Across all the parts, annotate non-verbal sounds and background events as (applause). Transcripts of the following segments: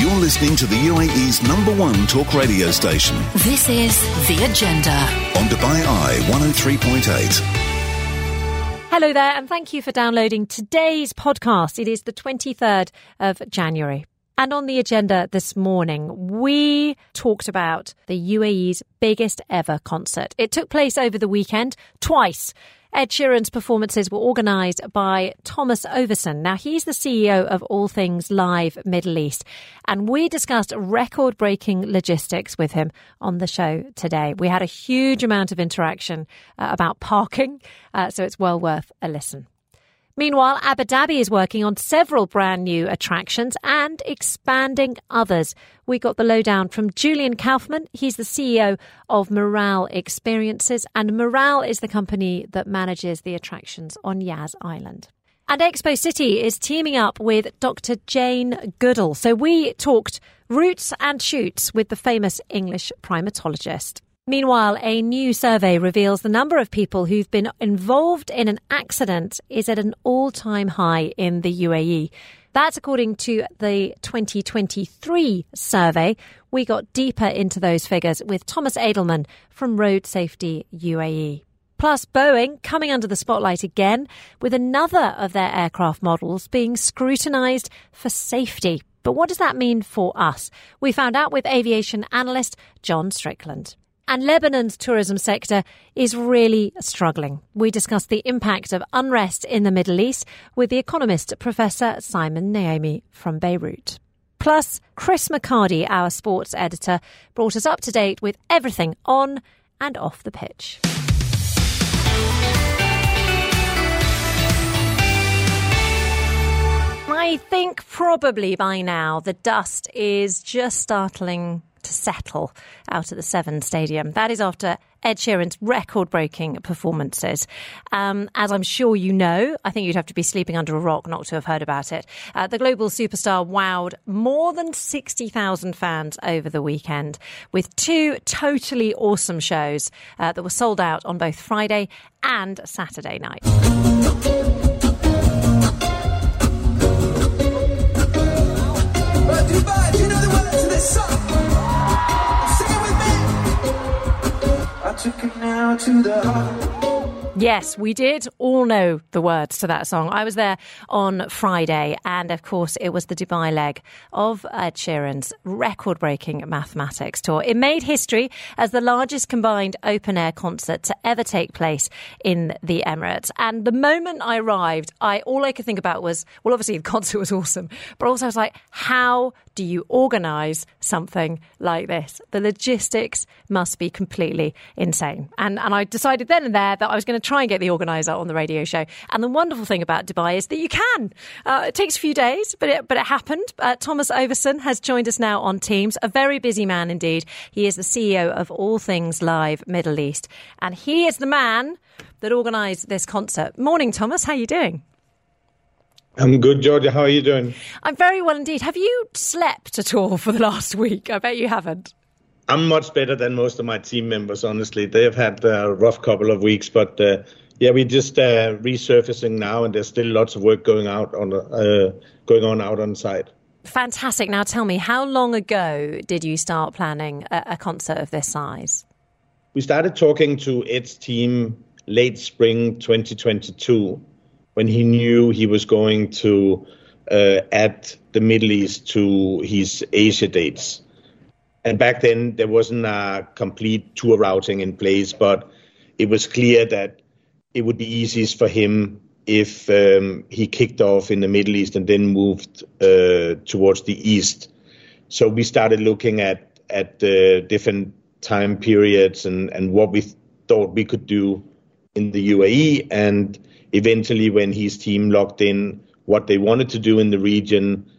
You're listening to the UAE's number one talk radio station. This is The Agenda. On Dubai Eye 103.8. Hello there, and thank you for downloading today's podcast. It is the 23rd of January. And on the agenda this morning, we talked about the UAE's biggest ever concert. It took place over the weekend twice. Ed Sheeran's performances were organised by Thomas Ovesen. Now, he's the CEO of All Things Live Middle East, and we discussed record breaking logistics with him on the show today. We had a huge amount of interaction uh, about parking, uh, so it's well worth a listen. Meanwhile, Abu Dhabi is working on several brand new attractions and expanding others. We got the lowdown from Julian Kaufman. He's the CEO of Miral Experiences, and Miral is the company that manages the attractions on Yas Island. And Expo City is teaming up with Dr. Jane Goodall. So we talked roots and shoots with the famous English primatologist. Meanwhile, a new survey reveals the number of people who've been involved in an accident is at an all time high in the UAE. That's according to the 2023 survey. We got deeper into those figures with Thomas Edelmann from Road Safety UAE. Plus, Boeing coming under the spotlight again with another of their aircraft models being scrutinised for safety. But what does that mean for us? We found out with aviation analyst John Strickland. And Lebanon's tourism sector is really struggling. We discussed the impact of unrest in the Middle East with the economist Professor Simon Neaime from Beirut. Plus, Chris McHardy, our sports editor, brought us up to date with everything on and off the pitch. I think probably by now the dust is just startling to settle out at the Seven Stadium. That is after Ed Sheeran's record breaking performances. Um, as I'm sure you know, I think you'd have to be sleeping under a rock not to have heard about it. Uh, the global superstar wowed more than 60,000 fans over the weekend with two totally awesome shows uh, that were sold out on both Friday and Saturday night. Yes, we did all know the words to that song. I was there on Friday, and of course, it was the Dubai leg of Ed Sheeran's record breaking mathematics tour. It made history as the largest combined open air concert to ever take place in the Emirates. And the moment I arrived, I all I could think about was well, obviously, the (laughs) concert was awesome, but also I was like, how do you organize something like this? The logistics must be completely insane. And, and I decided then and there that I was going to try and get the organizer on the radio show. And the wonderful thing about Dubai is that you can. Uh, it takes a few days, but it, but it happened. Uh, Thomas Ovesen has joined us now on Teams, a very busy man indeed. He is the CEO of All Things Live Middle East, and he is the man that organised this concert. Morning, Thomas. How are you doing? I'm good, Georgia. How are you doing? I'm very well indeed. Have you slept at all for the last week? I bet you haven't. I'm much better than most of my team members, honestly. They have had a rough couple of weeks, but uh, yeah, we're just uh, resurfacing now, and there's still lots of work going out on uh, going on out on site. Fantastic. Now, tell me, how long ago did you start planning a, a concert of this size? We started talking to Ed's team late spring 2022, when he knew he was going to uh, add the Middle East to his Asia dates and back then there wasn't a complete tour routing in place, but it was clear that it would be easiest for him if um, he kicked off in the Middle East and then moved uh, towards the east. So we started looking at at uh, different time periods and and what we thought we could do in the UAE, and eventually when his team locked in what they wanted to do in the region,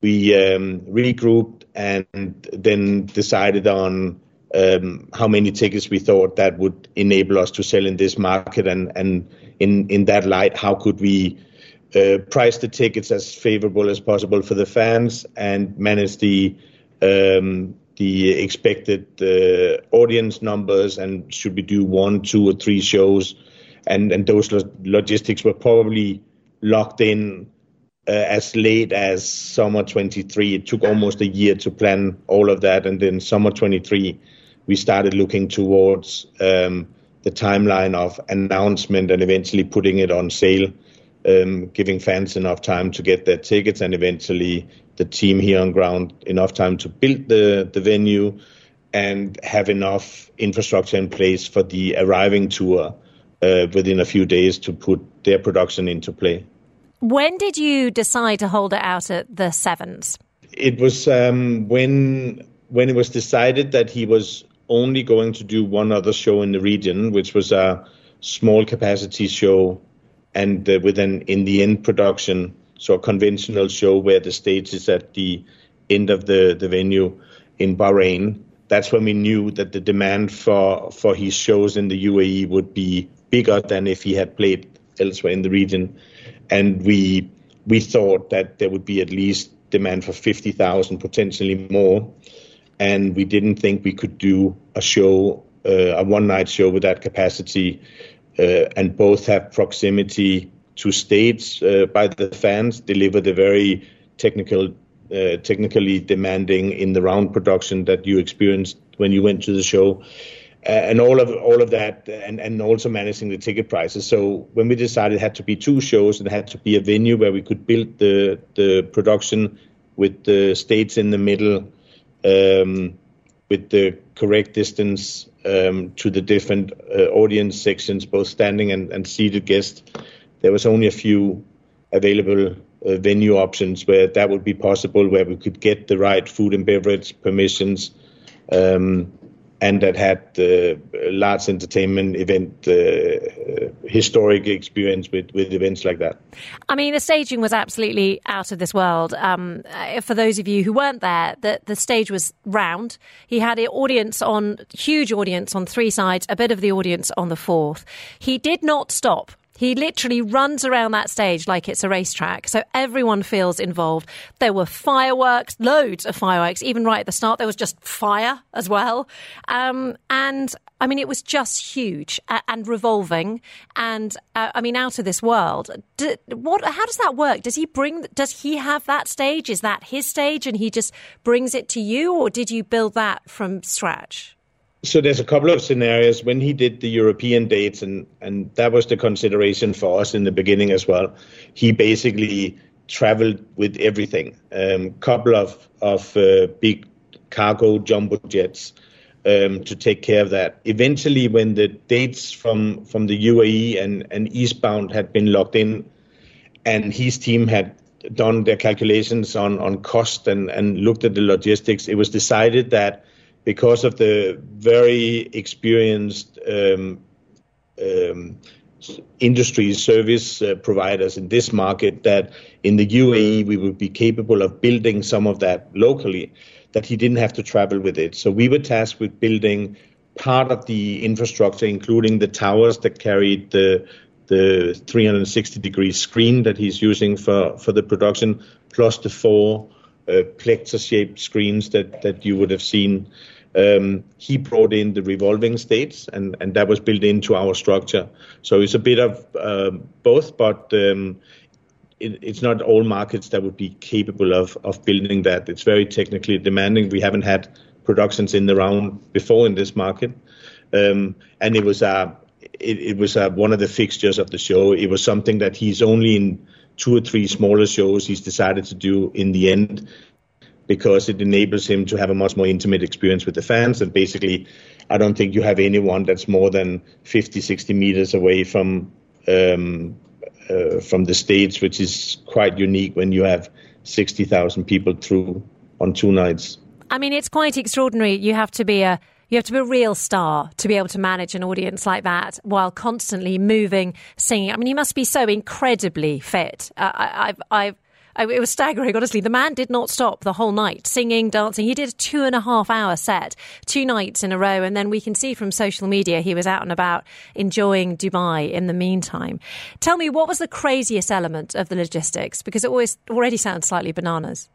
we um, regrouped and then decided on um, how many tickets we thought that would enable us to sell in this market, and and in in that light, how could we uh, price the tickets as favorable as possible for the fans and manage the um, the expected uh, audience numbers, and should we do one, two, or three shows, and and those lo- logistics were probably locked in uh, as late as summer 23. It took almost a year to plan all of that, and then summer 23, we started looking towards um, the timeline of announcement and eventually putting it on sale, um, giving fans enough time to get their tickets, and eventually the team here on ground enough time to build the the venue and have enough infrastructure in place for the arriving tour uh, within a few days to put their production into play. When did you decide to hold it out at the Sevens? It was um, when when it was decided that he was only going to do one other show in the region, which was a small capacity show, and uh, with an in the end production, so a conventional show where the stage is at the end of the, the venue in Bahrain. That's when we knew that the demand for for his shows in the UAE would be bigger than if he had played elsewhere in the region and we we thought that there would be at least demand for 50,000, potentially more, and we didn't think we could do a show, uh, a one night show with that capacity, uh, and both have proximity to states uh, by the fans, deliver the very technical. Uh, technically demanding in the round production that you experienced when you went to the show, and all of all of that, and, and also managing the ticket prices. So when we decided it had to be two shows, it had to be a venue where we could build the the production with the states in the middle, um, with the correct distance um, to the different uh, audience sections, both standing and, and seated guests. There was only a few available uh, venue options where that would be possible, where we could get the right food and beverage permissions. Um, and that had uh, large entertainment event uh, historic experience with, with events like that. I mean, the staging was absolutely out of this world. Um, uh, for those of you who weren't there, the, the stage was round. He had an audience on, huge audience on three sides, a bit of the audience on the fourth. He did not stop he literally runs around that stage like it's a racetrack. So everyone feels involved. There were fireworks, loads of fireworks. Even right at the start, there was just fire as well. Um, and I mean, it was just huge and revolving, and uh, I mean, out of this world. Do, what? How does that work? Does he bring? Does he have that stage? Is that his stage, and he just brings it to you, or did you build that from scratch? So there's a couple of scenarios when he did the European dates, and and that was the consideration for us in the beginning as well. He basically traveled with everything, um, couple of of uh, big cargo jumbo jets um, to take care of that. Eventually, when the dates from from the UAE and and eastbound had been locked in, and his team had done their calculations on on cost and and looked at the logistics, it was decided that because of the very experienced um, um, industry service uh, providers in this market that in the UAE we would be capable of building some of that locally, that he didn't have to travel with it. So we were tasked with building part of the infrastructure, including the towers that carried the the 360 degree screen that he's using for, for the production, plus the four uh, plectrum shaped screens that, that you would have seen um, he brought in the revolving states, and, and that was built into our structure. So it's a bit of uh, both, but um, it, it's not all markets that would be capable of, of building that. It's very technically demanding. We haven't had productions in the round before in this market, um, and it was a it, it was a, one of the fixtures of the show. It was something that he's only in two or three smaller shows he's decided to do in the end because it enables him to have a much more intimate experience with the fans. And basically, I don't think you have anyone that's more than 50, 60 meters away from um, uh, from the stage, which is quite unique when you have 60,000 people through on two nights. I mean, it's quite extraordinary. You have to be a you have to be a real star to be able to manage an audience like that while constantly moving, singing. I mean, you must be so incredibly fit. Uh, I, I've, I've it was staggering, honestly. The man did not stop the whole night, singing, dancing. He did a two and a half hour set, two nights in a row. And then we can see from social media he was out and about enjoying Dubai in the meantime. Tell me, what was the craziest element of the logistics? Because it always already sounds slightly bananas.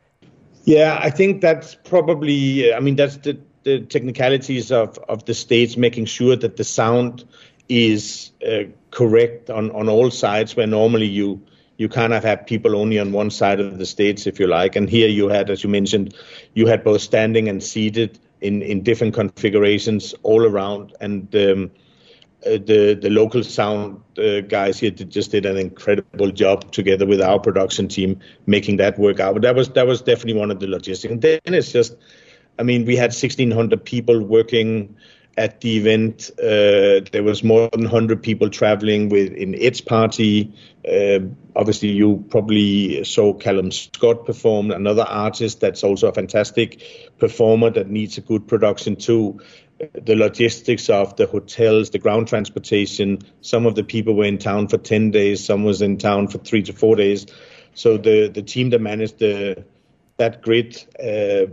Yeah, I think that's probably, I mean, that's the, the technicalities of, of the stage, making sure that the sound is uh, correct on, on all sides where normally you you kind of have people only on one side of the stage, if you like. And here you had, as you mentioned, you had both standing and seated in, in different configurations all around. And um, uh, the the local sound uh, guys here just did an incredible job together with our production team making that work out. But that was that was definitely one of the logistics. And then it's just, I mean, we had 1,600 people working at the event. Uh, there was more than 100 people traveling with in its party. Uh, obviously, you probably saw Callum Scott perform, another artist that's also a fantastic performer that needs a good production too. The logistics of the hotels, the ground transportation. Some of the people were in town for 10 days. Some was in town for three to four days. So the the team that managed the that grid uh,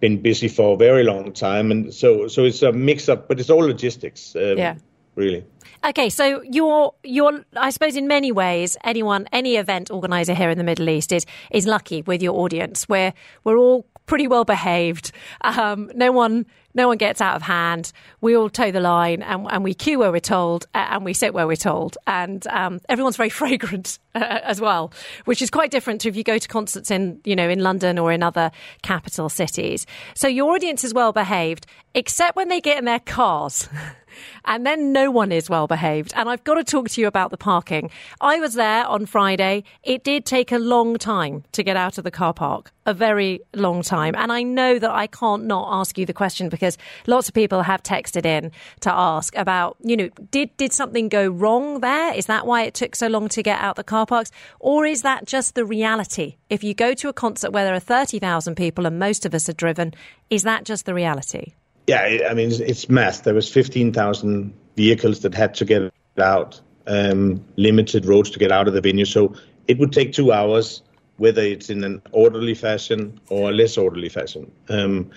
been busy for a very long time, and so so it's a mix up, but it's all logistics. Um, yeah, really. Okay, so you're you're I suppose in many ways anyone any event organizer here in the Middle East is is lucky with your audience. We're we're all pretty well behaved. Um, no one no one gets out of hand. We all toe the line and, and we queue where we're told and we sit where we're told. And um, everyone's very (laughs) fragrant uh, as well, which is quite different to if you go to concerts in, you know, in London or in other capital cities. So your audience is well behaved, except when they get in their cars. (laughs) and then no one is well behaved. And I've got to talk to you about the parking. I was there on Friday. It did take a long time to get out of the car park, a very long time. And I know that I can't not ask you the question because lots of people have texted in to ask about, you know, did, did something go wrong there? Is that why it took so long to get out the car parks? Or is that just the reality? If you go to a concert where there are 30,000 people and most of us are driven, is that just the reality? Yeah, I mean, it's mass. There was 15,000 vehicles that had to get out, um, limited roads to get out of the venue. So it would take two hours, whether it's in an orderly fashion or a less orderly fashion. Um,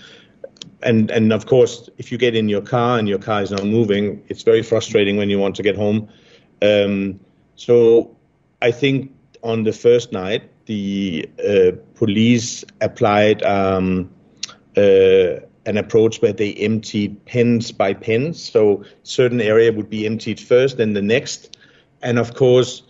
and and of course, if you get in your car and your car is not moving, it's very frustrating when you want to get home. Um, so I think on the first night, the uh, police applied um, uh, an approach where they emptied pens by pens. So certain area would be emptied first, then the next. And of course,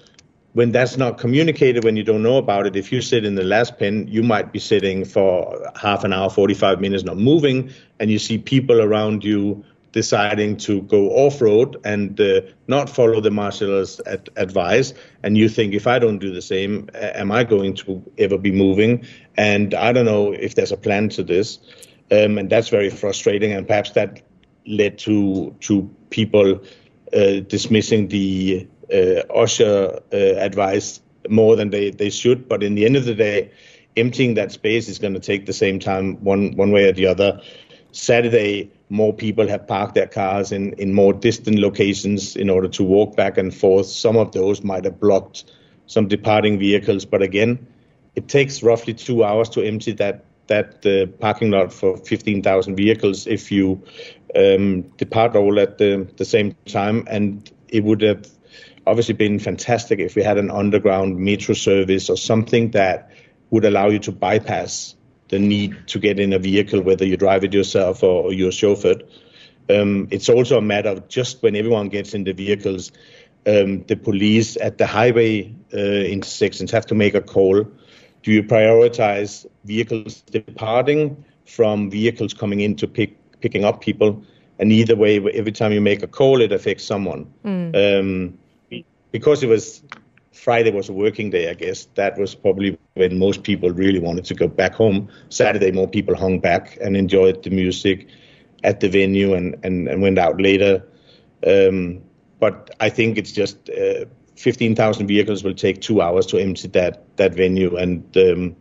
when that's not communicated, when you don't know about it, if you sit in the last pen, you might be sitting for half an hour, 45 minutes, not moving, and you see people around you deciding to go off road and uh, not follow the marshal's ad- advice. And you think, if I don't do the same, am I going to ever be moving? And I don't know if there's a plan to this um, and that's very frustrating. And perhaps that led to to people uh, dismissing the uh, OSHA uh, advice more than they, they should. But in the end of the day, emptying that space is going to take the same time one one way or the other. Saturday, more people have parked their cars in, in more distant locations in order to walk back and forth. Some of those might have blocked some departing vehicles, but again, it takes roughly two hours to empty that that uh, parking lot for 15,000 vehicles if you um, depart all at the, the same time. And it would have obviously been fantastic if we had an underground metro service or something that would allow you to bypass the need to get in a vehicle, whether you drive it yourself or, you're chauffeured. Um, it's also a matter of just when everyone gets in the vehicles, um, the police at the highway uh, intersections have to make a call do you prioritize vehicles departing from vehicles coming in to pick picking up people? And either way, every time you make a call, it affects someone. Mm. Um, because it was Friday was a working day, I guess that was probably when most people really wanted to go back home. Saturday, more people hung back and enjoyed the music at the venue and, and, and went out later. Um, but I think it's just uh, 15,000 vehicles will take two hours to empty that that venue, and um,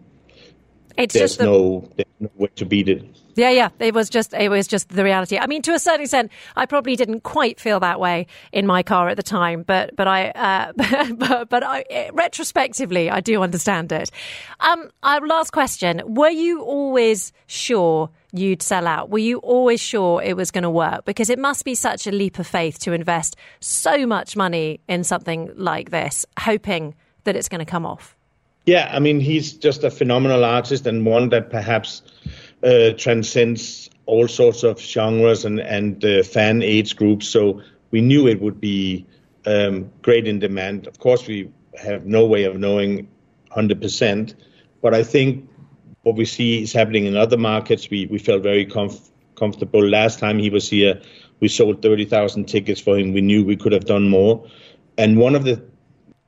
it's there's, the, no, there's no way to beat it. Yeah, yeah. It was just it was just the reality. I mean, to a certain extent, I probably didn't quite feel that way in my car at the time, but but I uh, (laughs) but but I, retrospectively, I do understand it. Um, last question: Were you always sure you'd sell out? Were you always sure it was going to work? Because it must be such a leap of faith to invest so much money in something like this, hoping that it's going to come off. Yeah, I mean, he's just a phenomenal artist and one that perhaps uh, transcends all sorts of genres and, and uh, fan age groups. So we knew it would be um, great in demand. Of course, we have no way of knowing 100%. But I think what we see is happening in other markets. We, we felt very comf- comfortable. Last time he was here, we sold 30,000 tickets for him. We knew we could have done more. And one of the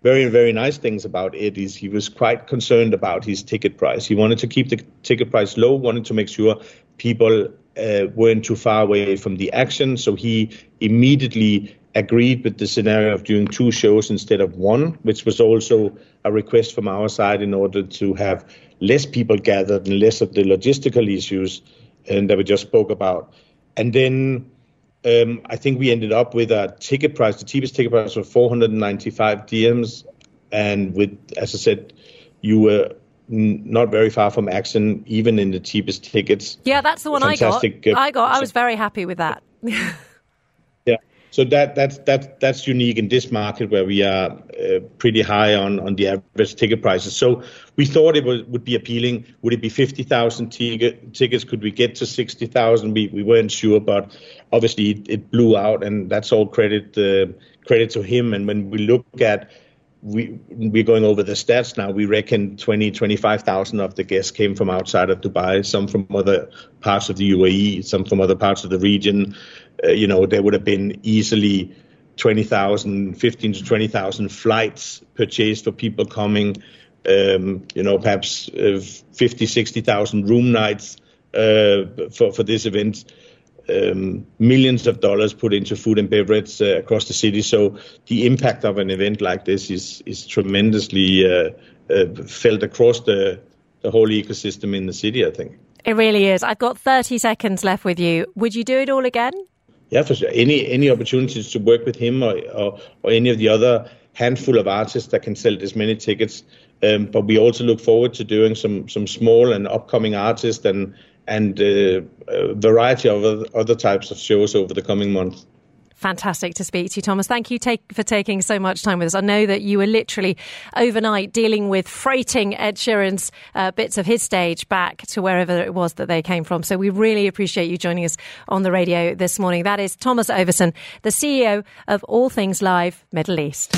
very, very nice things about it is he was quite concerned about his ticket price. He wanted to keep the ticket price low, wanted to make sure people uh, weren't too far away from the action. So he immediately agreed with the scenario of doing two shows instead of one, which was also a request from our side in order to have less people gathered and less of the logistical issues and that we just spoke about. And then um, I think we ended up with a ticket price. The cheapest ticket price was 495 dirhams, and with, as I said, you were not very far from action, even in the cheapest tickets. Yeah, that's the one Fantastic, I got. Uh, I got. I was very happy with that. (laughs) Yeah, so that that's that that's unique in this market where we are uh, pretty high on on the average ticket prices. So we thought it would, would be appealing. Would it be fifty thousand ticket, tickets? Could we get to sixty thousand? We we weren't sure, but obviously it, it blew out, and that's all credit uh, credit to him. And when we look at we we're going over the stats now. We reckon 20, 25,000 of the guests came from outside of Dubai, some from other parts of the UAE, some from other parts of the region. Uh, you know, there would have been easily 20,000, 15 to 20,000 flights purchased for people coming. Um, you know, perhaps uh, 50, 60,000 room nights uh, for for this event um, millions of dollars put into food and beverage uh, across the city. So the impact of an event like this is is tremendously uh, uh, felt across the the whole ecosystem in the city. I think it really is. I've got thirty seconds left with you. Would you do it all again? Yeah, for sure. Any any opportunities to work with him or, or, or any of the other handful of artists that can sell as many tickets. Um, but we also look forward to doing some some small and upcoming artists and and uh, a variety of other types of shows over the coming months. Fantastic to speak to you, Thomas. Thank you take, for taking so much time with us. I know that you were literally overnight dealing with freighting Ed Sheeran's uh, bits of his stage back to wherever it was that they came from. So we really appreciate you joining us on the radio this morning. That is Thomas Ovesen, the CEO of All Things Live Middle East.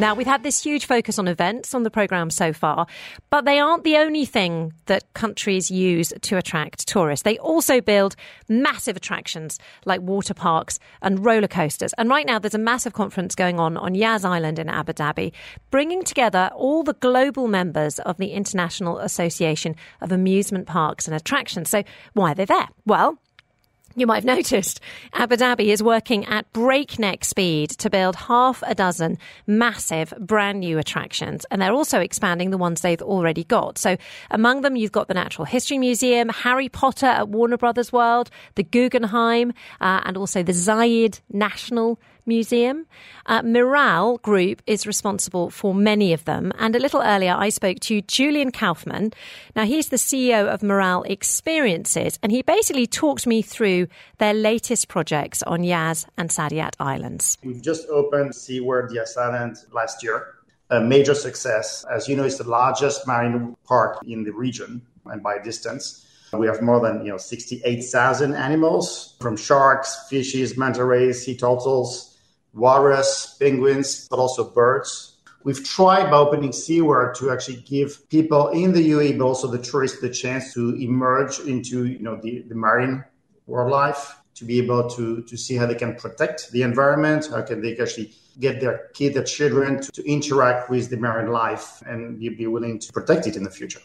Now, we've had this huge focus on events on the programme so far, but they aren't the only thing that countries use to attract tourists. They also build massive attractions like water parks and roller coasters. And right now, there's a massive conference going on on Yas Island in Abu Dhabi, bringing together all the global members of the International Association of Amusement Parks and Attractions. So, why are they there? Well, you might have noticed Abu Dhabi is working at breakneck speed to build half a dozen massive brand new attractions. And they're also expanding the ones they've already got. So among them, you've got the Natural History Museum, Harry Potter at Warner Brothers World, the Guggenheim, uh, and also the Zayed National Museum. Uh, Miral Group is responsible for many of them. And a little earlier, I spoke to Julian Kaufman. Now, he's the CEO of Miral Experiences, and he basically talked me through their latest projects on Yas and Saadiyat Islands. We've just opened SeaWorld Yas Island last year. A major success. As you know, it's the largest marine park in the region and by distance. We have more than you know 68,000 animals, from sharks, fishes, manta rays, sea turtles, walrus, penguins, but also birds. We've tried by opening SeaWorld to actually give people in the UAE, but also the tourists, the chance to emerge into you know the, the marine wildlife, to be able to, to see how they can protect the environment, how can they actually get their kids, their children to, to interact with the marine life and be, be willing to protect it in the future.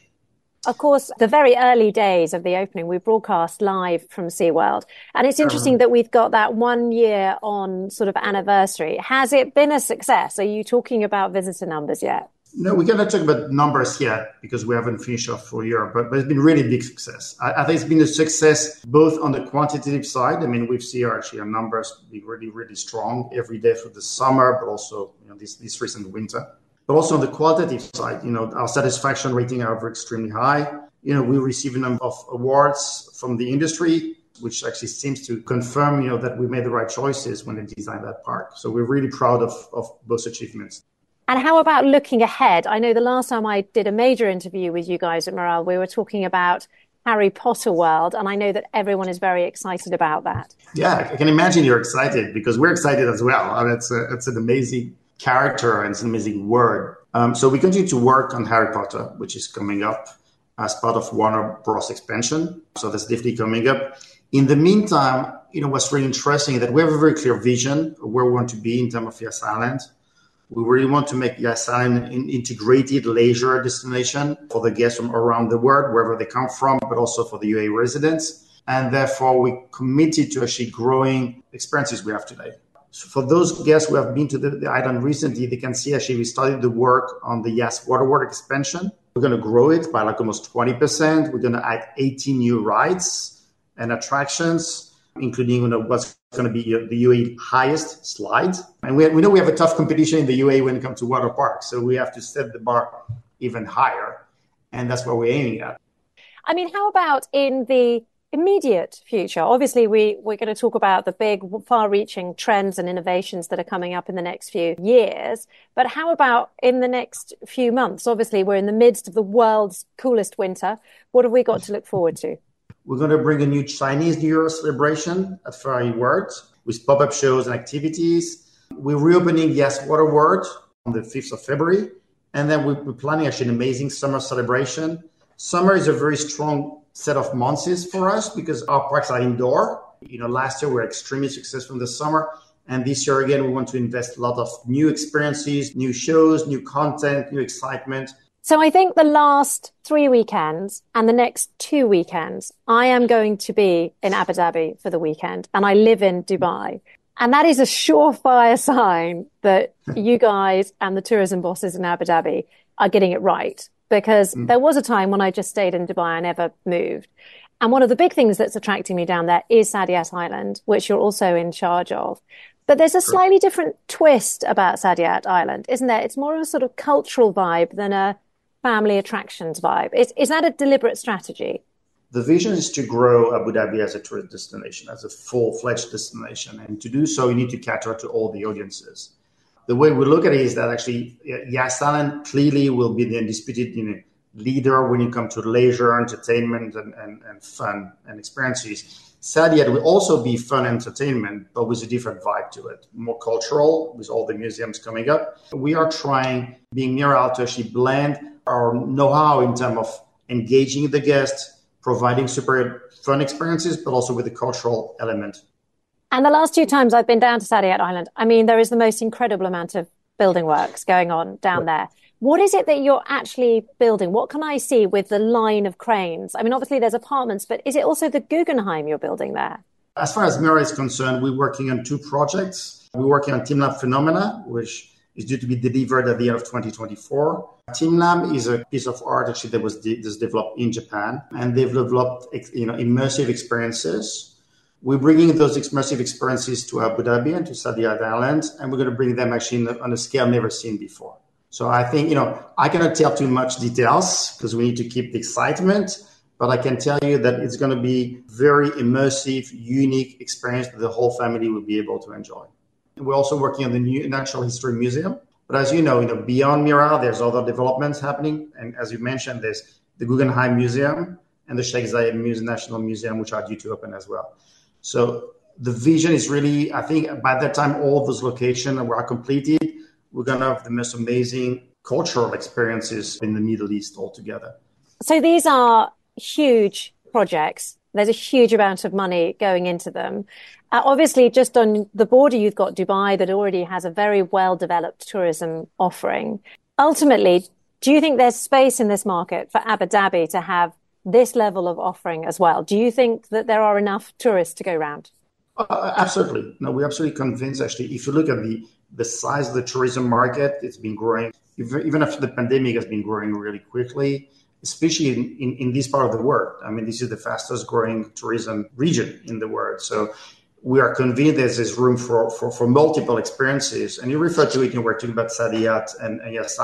Of course, the very early days of the opening, we broadcast live from SeaWorld. And it's interesting uh-huh. that we've got that one year on sort of anniversary. Has it been a success? Are you talking about visitor numbers yet? No, we cannot talk about numbers yet because we haven't finished our full year, but, but it's been really big success. I, I, think it's been a success both on the quantitative side. I mean, we've seen our, actually our numbers be really, really strong every day for the summer, but also you know, this, this recent winter. But also on the qualitative side, you know, our satisfaction rating are extremely high. You know, we receive a number of awards from the industry, which actually seems to confirm, you know, that we made the right choices when they designed that park. So we're really proud of, of both achievements. And how about looking ahead? I know the last time I did a major interview with you guys at Miral, we were talking about Harry Potter world. And I know that everyone is very excited about that. Yeah, I can imagine you're excited because we're excited as well. I mean, it's, a, it's an amazing character and it's an amazing word. Um, so we continue to work on Harry Potter, which is coming up as part of Warner Bros. expansion. So that's definitely coming up. In the meantime, you know, what's really interesting is that we have a very clear vision of where we want to be in terms of Yas Island. We really want to make Yas Island an integrated leisure destination for the guests from around the world, wherever they come from, but also for the UAE residents. And therefore, we committed to actually growing experiences we have today. So for those guests who have been to the, the, island recently, they can see actually we started the work on the Yas Waterworld expansion. We're going to grow it by like almost 20%. We're going to add 18 new rides and attractions, including you know, what's going to be the UAE highest slide. And we, we know we have a tough competition in the UAE when it comes to water parks. So we have to set the bar even higher. And that's what we're aiming at. I mean, how about in the immediate future? Obviously, we, we're going to talk about the big, far reaching trends and innovations that are coming up in the next few years. But how about in the next few months? Obviously, we're in the midst of the world's coolest winter. What have we got to look forward to? We're going to bring a new Chinese New Year celebration at Ferrari World with pop up shows and activities. We're reopening Yas Water World on the 5th of February. And then we're planning actually an amazing summer celebration. Summer is a very strong set of months is for us because our parks are indoor. You know, last year we were extremely successful in the summer. And this year again, we want to invest a lot of new experiences, new shows, new content, new excitement. So I think the last three weekends and the next two weekends, I am going to be in Abu Dhabi for the weekend and I live in Dubai. And that is a surefire sign that you guys and the tourism bosses in Abu Dhabi are getting it right. Because mm. there was a time when I just stayed in Dubai, I never moved. And one of the big things that's attracting me down there is Saadiyat Island, which you're also in charge of. But there's a slightly different twist about Saadiyat Island, isn't there? It's more of a sort of cultural vibe than a family attractions vibe. Is, is that a deliberate strategy? The vision is to grow Abu Dhabi as a tourist destination, as a full fledged destination. And to do so, you need to cater to all the audiences. The way we look at it is that actually Yas Island clearly will be the undisputed you know, leader when you come to leisure, entertainment, and, and, and fun and experiences. Saadiyat will also be fun entertainment, but with a different vibe to it, more cultural, with all the museums coming up. We are trying, being Miral, to actually blend our know-how in terms of engaging the guests, providing super fun experiences, but also with the cultural element. And the last two times I've been down to Saadiyat Island, I mean, there is the most incredible amount of building works going on down there. What is it that you're actually building? What can I see with the line of cranes? I mean, obviously there's apartments, but is it also the Guggenheim you're building there? As far as Miral is concerned, we're working on two projects. We're working on TeamLab Phenomena, which is due to be delivered at the end of 2024. TeamLab is a piece of art actually that was de- developed in Japan, and they've developed you know immersive experiences. We're bringing those immersive experiences to Abu Dhabi and to Saadiyat Island, and we're going to bring them actually the, on a scale never seen before. So I think you know I cannot tell too much details because we need to keep the excitement. But I can tell you that it's going to be very immersive, unique experience that the whole family will be able to enjoy. We're also working on the new Natural History Museum. But as you know, you know, beyond Miral, there's other developments happening. And as you mentioned, there's the Guggenheim Museum and the Sheikh Zayed National Museum, which are due to open as well. So the vision is really, I think by that time, all those locations are completed. We're going to have the most amazing cultural experiences in the Middle East altogether. So these are huge projects. There's a huge amount of money going into them. Uh, obviously, just on the border, you've got Dubai that already has a very well developed tourism offering. Ultimately, do you think there's space in this market for Abu Dhabi to have this level of offering as well? Do you think that there are enough tourists to go around? Uh, absolutely. No, we're absolutely convinced, actually. If you look at the, the size of the tourism market, it's been growing. Even after the pandemic, has been growing really quickly especially in, in, in, this part of the world. I mean, this is the fastest growing tourism region in the world. So we are convinced there's this room for, for, for multiple experiences. And you refer to it, you were talking about Saadiyat and, and Yas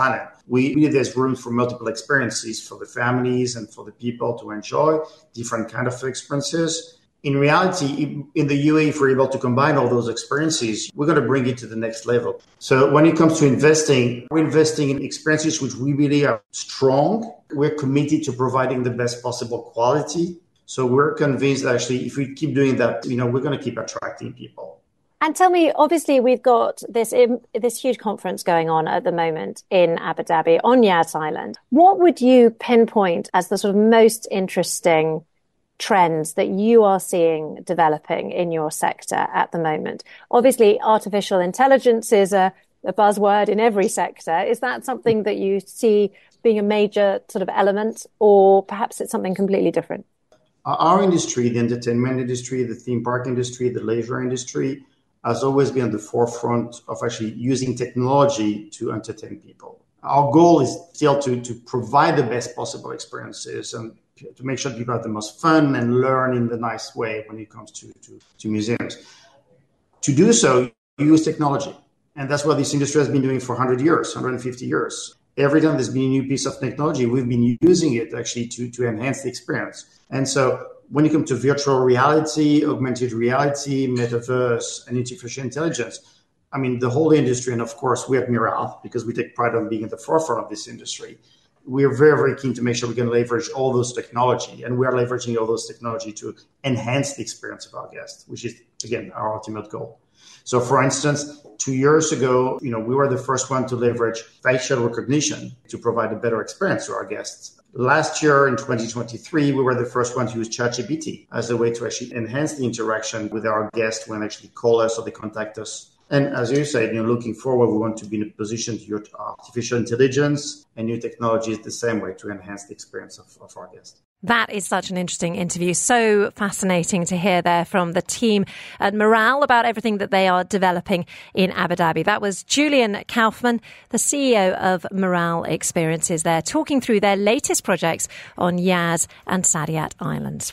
We believe there's room for multiple experiences for the families and for the people to enjoy different kind of experiences. In reality, in the UAE, if we're able to combine all those experiences, we're going to bring it to the next level. So when it comes to investing, we're investing in experiences which we really are strong, we're committed to providing the best possible quality. So we're convinced actually if we keep doing that, you know, we're going to keep attracting people. And tell me, obviously, we've got this this huge conference going on at the moment in Abu Dhabi on Yas Island. What would you pinpoint as the sort of most interesting trends that you are seeing developing in your sector at the moment? Obviously, artificial intelligence is a, a buzzword in every sector. Is that something that you see being a major sort of element, or perhaps it's something completely different? Our industry, the entertainment industry, the theme park industry, the leisure industry, has always been on the forefront of actually using technology to entertain people. Our goal is still to, to provide the best possible experiences and to make sure people have the most fun and learn in the nice way when it comes to, to, to museums. To do so, you use technology. And that's what this industry has been doing for 100 years, 150 years. Every time there's been a new piece of technology, we've been using it actually to, to enhance the experience. And so when it comes to virtual reality, augmented reality, metaverse, and artificial intelligence, I mean, the whole industry, and of course, we at Miral, because we take pride on being at the forefront of this industry, we are very, very keen to make sure we can leverage all those technology, and we are leveraging all those technology to enhance the experience of our guests, which is again our ultimate goal. So, for instance, two years ago, you know, we were the first one to leverage facial recognition to provide a better experience to our guests. Last year in 2023, we were the first one to use ChatGPT as a way to actually enhance the interaction with our guests when actually call us or they contact us and as you said, you know, looking forward, we want to be in a position to use artificial intelligence and new technologies the same way to enhance the experience of, of our guests. That is such an interesting interview. So fascinating to hear there from the team at Miral about everything that they are developing in Abu Dhabi. That was Julian Kaufman, the CEO of Miral Experiences there, talking through their latest projects on Yas and Saadiyat Islands.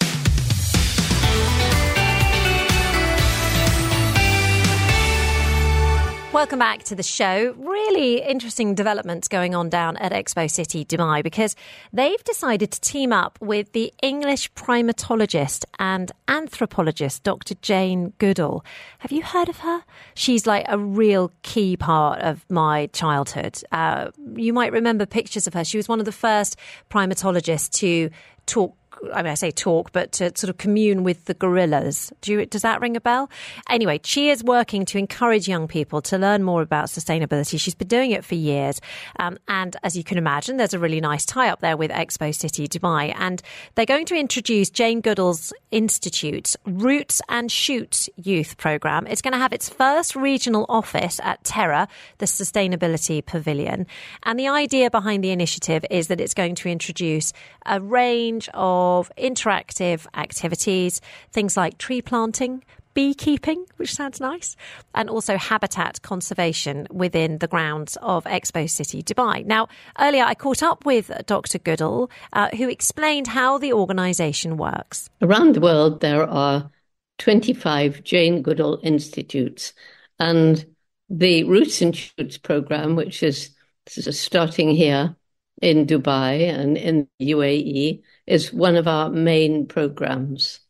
Welcome back to the show. Really interesting developments going on down at Expo City Dubai because they've decided to team up with the English primatologist and anthropologist Dr. Jane Goodall. Have you heard of her? She's like a real key part of my childhood. Uh, you might remember pictures of her. She was one of the first primatologists to talk I mean, I say talk, but to sort of commune with the gorillas. Do you, does that ring a bell? Anyway, she is working to encourage young people to learn more about sustainability. She's been doing it for years. Um, and as you can imagine, there's a really nice tie up there with Expo City Dubai. And they're going to introduce Jane Goodall's Institute's Roots and Shoots Youth Programme. It's going to have its first regional office at Terra, the Sustainability Pavilion. And the idea behind the initiative is that it's going to introduce a range of of interactive activities, things like tree planting, beekeeping, which sounds nice, and also habitat conservation within the grounds of Expo City Dubai. Now, earlier I caught up with Dr. Goodall, uh, who explained how the organisation works. Around the world, there are 25 Jane Goodall Institutes, and the Roots and Shoots program, which is, is starting here in Dubai and in the UAE, is one of our main programs.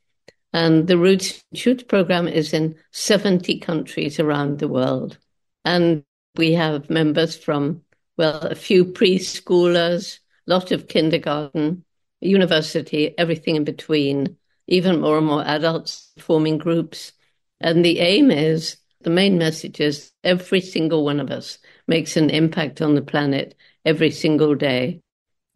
And the Roots Shoot program is in 70 countries around the world. And we have members from, well, a few preschoolers, a lot of kindergarten, university, everything in between, even more and more adults forming groups. And the aim is the main message is every single one of us makes an impact on the planet every single day.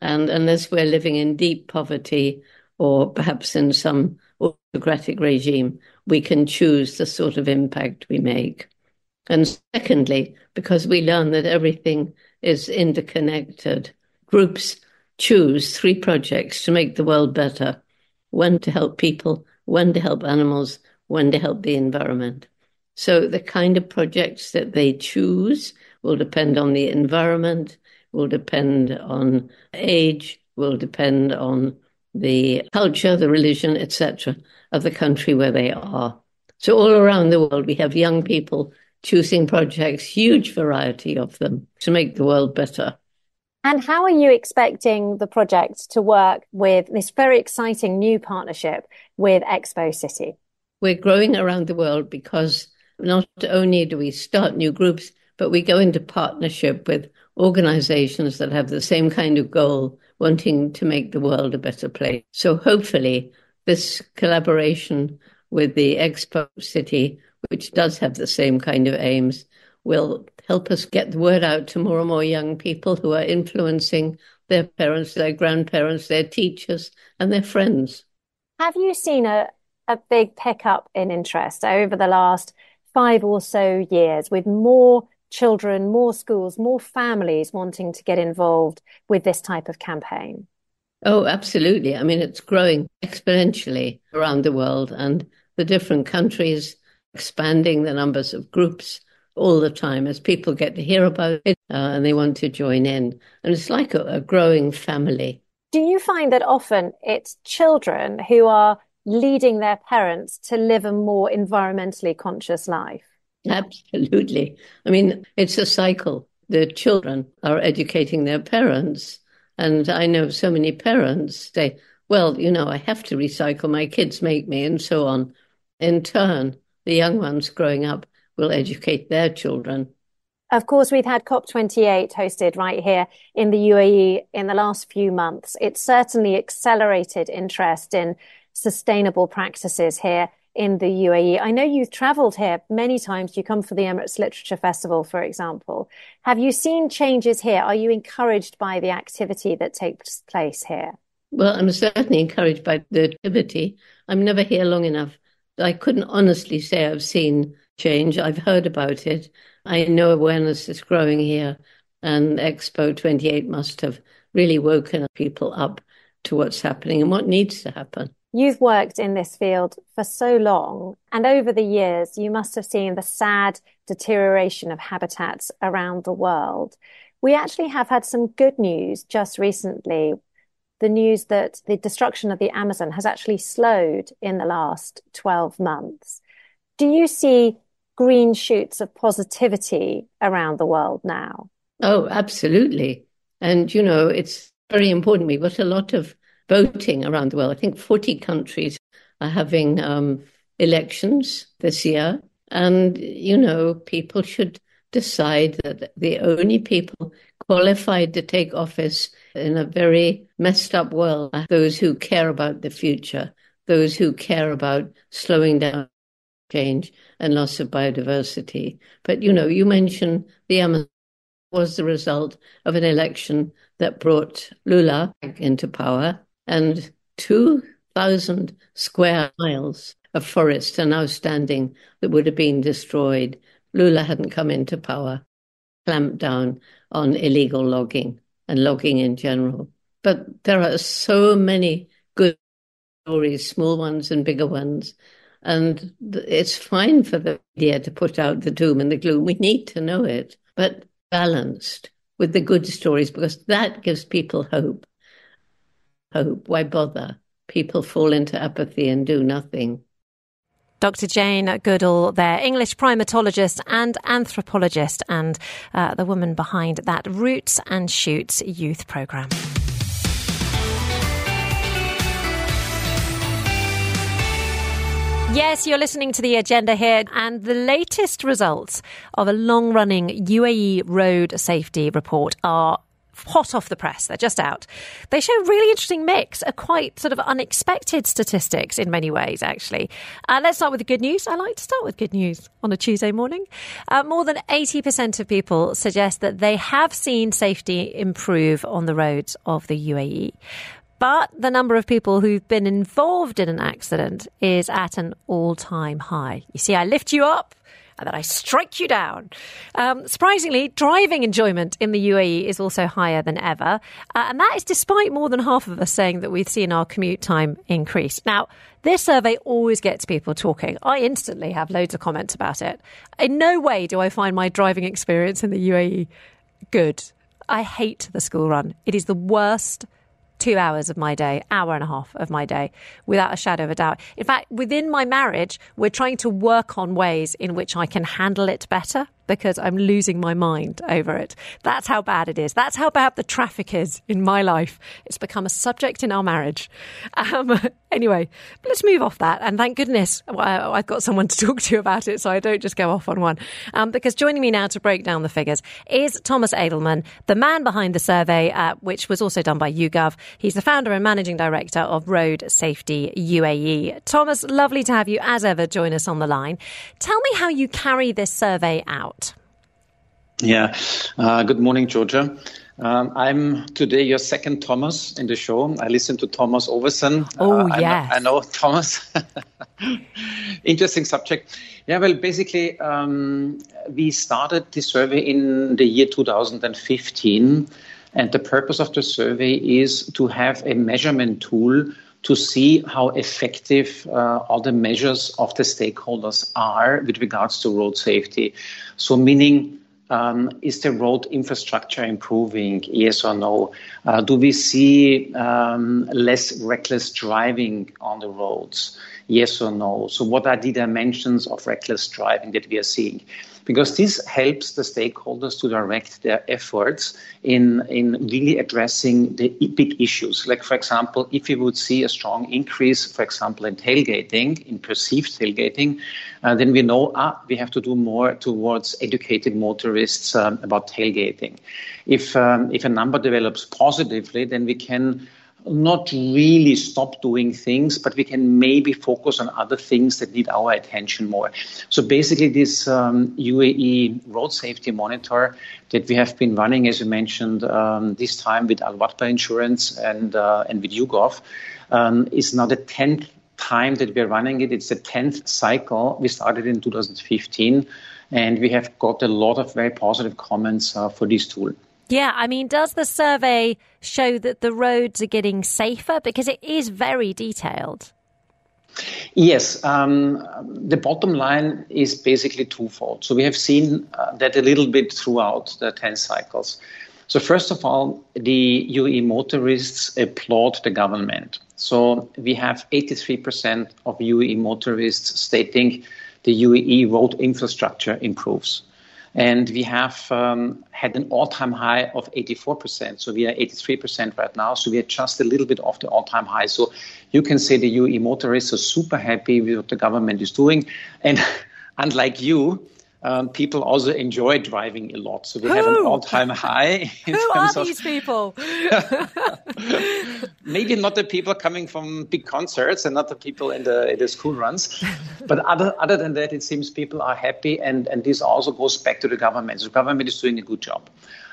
And unless we're living in deep poverty or perhaps in some autocratic regime, we can choose the sort of impact we make. And secondly, because we learn that everything is interconnected, groups choose three projects to make the world better one to help people, one to help animals, one to help the environment. So the kind of projects that they choose will depend on the environment, will depend on age, will depend on the culture, the religion, etc., of the country where they are. So, all around the world, we have young people choosing projects, huge variety of them, to make the world better. And how are you expecting the project to work with this very exciting new partnership with Expo City? We're growing around the world because not only do we start new groups, but we go into partnership with organizations that have the same kind of goal, wanting to make the world a better place. So hopefully, this collaboration with the Expo City, which does have the same kind of aims, will help us get the word out to more and more young people who are influencing their parents, their grandparents, their teachers, and their friends. Have you seen a, a big pickup in interest over the last five or so years with more children, more schools, more families wanting to get involved with this type of campaign? Oh, absolutely. I mean, it's growing exponentially around the world, and the different countries expanding the numbers of groups all the time as people get to hear about it uh, and they want to join in. And it's like a, a growing family. Do you find that often it's children who are leading their parents to live a more environmentally conscious life? Absolutely. I mean, it's a cycle. The children are educating their parents. And I know so many parents say, well, you know, I have to recycle, my kids make me, and so on. In turn, the young ones growing up will educate their children. Of course, we've had COP28 hosted right here in the UAE in the last few months. It certainly accelerated interest in sustainable practices here in the UAE. I know you've traveled here many times. You come for the Emirates Literature Festival, for example. Have you seen changes here? Are you encouraged by the activity that takes place here? Well, I'm certainly encouraged by the activity. I'm never here long enough. I couldn't honestly say I've seen change. I've heard about it. I know awareness is growing here, and Expo 28 must have really woken people up to what's happening and what needs to happen. You've worked in this field for so long, and over the years, you must have seen the sad deterioration of habitats around the world. We actually have had some good news just recently. The news that the destruction of the Amazon has actually slowed in the last 12 months. Do you see green shoots of positivity around the world now? Oh, absolutely. And, you know, it's very important. We've got a lot of voting around the world. I think 40 countries are having um, elections this year. And, you know, people should decide that the only people qualified to take office in a very messed up world are those who care about the future, those who care about slowing down change and loss of biodiversity. But, you know, you mentioned the Amazon was the result of an election that brought Lula into power, and 2,000 square miles of forest are now standing that would have been destroyed. Lula hadn't come into power, clamped down on illegal logging and logging in general. But there are so many good stories, small ones and bigger ones, and it's fine for the media to put out the doom and the gloom. We need to know it, but balanced with the good stories because that gives people hope. Hope. Why bother? People fall into apathy and do nothing. Dr. Jane Goodall, there, English primatologist and anthropologist, and uh, the woman behind that Roots and Shoots youth programme. Yes, you're listening to the agenda here, and the latest results of a long running UAE road safety report are hot off the press. They're just out. They show a really interesting mix, a quite sort of unexpected statistics in many ways, actually. Uh, let's start with the good news. I like to start with good news on a Tuesday morning. Uh, more than 80% of people suggest that they have seen safety improve on the roads of the UAE. But the number of people who've been involved in an accident is at an all time high. You see, I lift you up and then I strike you down. Um, surprisingly, driving enjoyment in the UAE is also higher than ever. Uh, and that is despite more than half of us saying that we've seen our commute time increase. Now, this survey always gets people talking. I instantly have loads of comments about it. In no way do I find my driving experience in the UAE good. I hate the school run. It is the worst two hours of my day, hour and a half of my day, without a shadow of a doubt. In fact, within my marriage, we're trying to work on ways in which I can handle it better because I'm losing my mind over it. That's how bad it is. That's how bad the traffic is in my life. It's become a subject in our marriage. Um, Anyway, let's move off that. And thank goodness I've got someone (laughs) to talk to about it so I don't just go off on one. Um, because joining me now to break down the figures is Thomas Edelmann, the man behind the survey, uh, which was also done by YouGov. He's the founder and managing director of Road Safety UAE. Thomas, lovely to have you as ever join us on the line. Tell me how you carry this survey out. Yeah. Uh, good morning, Georgia. Um, I'm today your second Thomas in the show. I listen to Thomas Ovesen. Oh, uh, yes. I know, I know Thomas. (laughs) Interesting subject. Yeah, well, basically, um, we started the survey in the year 2015. And the purpose of the survey is to have a measurement tool to see how effective uh, all the measures of the stakeholders are with regards to road safety. So, meaning, um, is the road infrastructure improving? Yes or no? Uh, do we see um, less reckless driving on the roads? Yes or no? So, what are the dimensions of reckless driving that we are seeing? Because this helps the stakeholders to direct their efforts in, in really addressing the big issues. Like, for example, if you would see a strong increase, for example, in tailgating, in perceived tailgating, uh, then we know ah, we have to do more towards educated motorists um, about tailgating. If, um, if a number develops positively, then we can not really stop doing things, but we can maybe focus on other things that need our attention more. So basically, this um, UAE road safety monitor that we have been running, as you mentioned, um, this time with Al Wathba Insurance and uh, and with YouGov, um, is now the tenth time that we're running it. It's the tenth cycle. We started in 2015, and we have got a lot of very positive comments uh, for this tool. Yeah, I mean, does the survey show that the roads are getting safer? Because it is very detailed. Yes, um, the bottom line is basically twofold. So we have seen uh, that a little bit throughout the 10 cycles. So, first of all, the UAE motorists applaud the government. So, we have 83% of UAE motorists stating the UAE road infrastructure improves. And we have um, had an all time high of 84%. So we are 83% right now. So we are just a little bit off the all time high. So you can say the UAE motorists are super happy with what the government is doing. And (laughs) unlike you, um, people also enjoy driving a lot. So we Who? have an all-time high. (laughs) Who are these people? (laughs) Maybe not the people coming from big concerts and not the people in the, in the school runs, but other other than that, it seems people are happy, and and this also goes back to the government. So the government is doing a good job.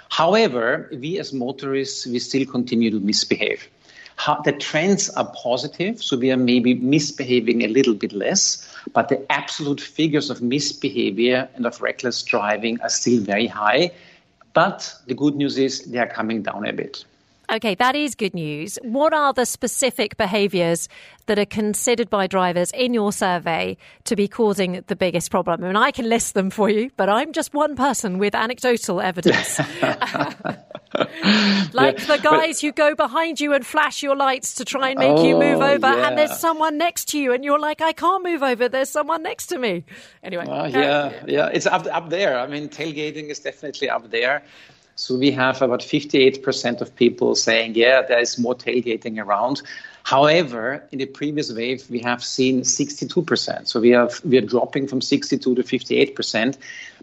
However, we as motorists, we still continue to misbehave. How, the trends are positive, so we are maybe misbehaving a little bit less, but the absolute figures of misbehavior and of reckless driving are still very high. But the good news is they are coming down a bit. Okay, that is good news. What are the specific behaviours that are considered by drivers in your survey to be causing the biggest problem? I mean, I can list them for you, but I'm just one person with anecdotal evidence. (laughs) like yeah, the guys but, who go behind you and flash your lights to try and make oh, you move oh, over, yeah. and there's someone next to you, and you're like, I can't move over. There's someone next to me. Anyway, uh, yeah, yeah, it's up up there. I mean, tailgating is definitely up there. So we have about 58% of people saying, yeah, there is more tailgating around. However, in the previous wave, we have seen 62%. So we have we are dropping from 62 to 58%.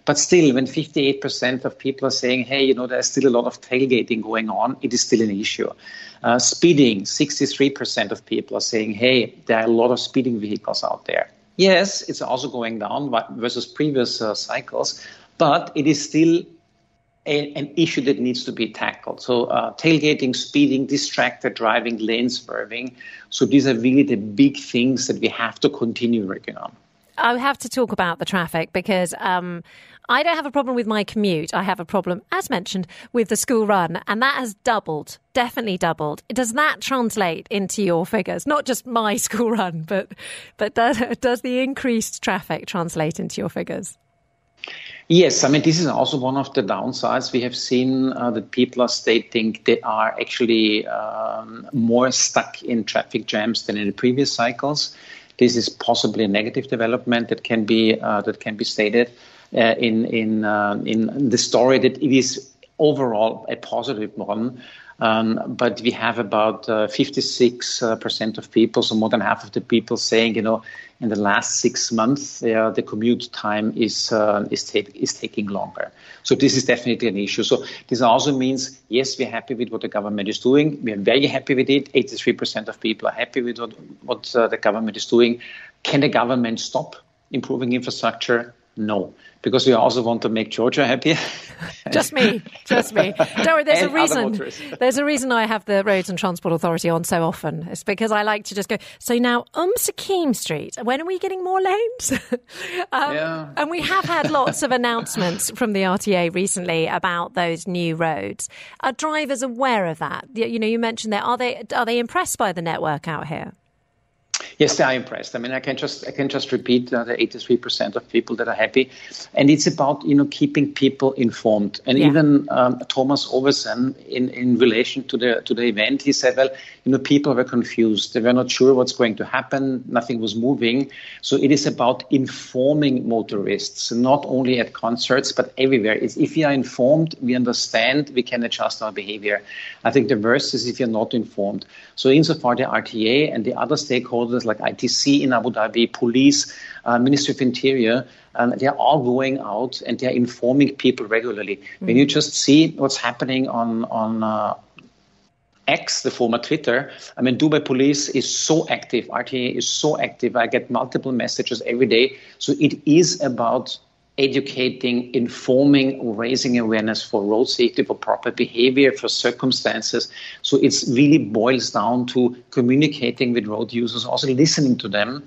But still, when 58% of people are saying, hey, you know, there's still a lot of tailgating going on, it is still an issue. Uh, speeding, 63% of people are saying, hey, there are a lot of speeding vehicles out there. Yes, it's also going down versus previous uh, cycles, but it is still a, an issue that needs to be tackled. So, uh, tailgating, speeding, distracted driving, lane swerving. So, these are really the big things that we have to continue working on. I have to talk about the traffic because um, I don't have a problem with my commute. I have a problem, as mentioned, with the school run, and that has doubled, definitely doubled. Does that translate into your figures? Not just my (laughs) school run, but but does, does the increased traffic translate into your figures? Yes, I mean, this is also one of the downsides. We have seen uh, that people are stating they are actually um, more stuck in traffic jams than in the previous cycles. This is possibly a negative development that can be uh, that can be stated uh, in in uh, in the story that it is overall a positive one. Um, but we have about uh, 56% uh, of people, so more than half of the people saying, you know, in the last six months, the commute time is uh, is, is taking longer. So this is definitely an issue. So this also means, yes, we're happy with what the government is doing. We are very happy with it. 83% of people are happy with what, what uh, the government is doing. Can the government stop improving infrastructure? No, because we also want to make Georgia happy. (laughs) just me, just me. Don't worry, there's a reason. (laughs) There's a reason I have the Roads and Transport Authority on so often. It's because I like to just go. So now, Um Sakim Street. When are we getting more lanes? (laughs) um, yeah. And we have had lots of announcements from the RTA recently about those new roads. Are drivers aware of that? You know, you mentioned that. Are they are they impressed by the network out here? Yes, they are impressed. I mean, I can just I can just repeat uh, the 83% of people that are happy, and it's about you know keeping people informed. And yeah. even um, Thomas Ovesen, in, in relation to the to the event, he said, well, you know, people were confused. They were not sure what's going to happen. Nothing was moving. So it is about informing motorists, not only at concerts but everywhere. It's, if we are informed, we understand, we can adjust our behavior. I think the worst is if you're not informed. So insofar the RTA and the other stakeholders like ITC in Abu Dhabi, police, uh, Ministry of Interior, um, they are all going out and they are informing people regularly. Mm-hmm. When you just see what's happening on on uh, X, the former Twitter, I mean, Dubai Police is so active, RTA is so active. I get multiple messages every day. So it is about educating, informing, raising awareness for road safety, for proper behavior, for circumstances. So it really boils down to communicating with road users, also listening to them,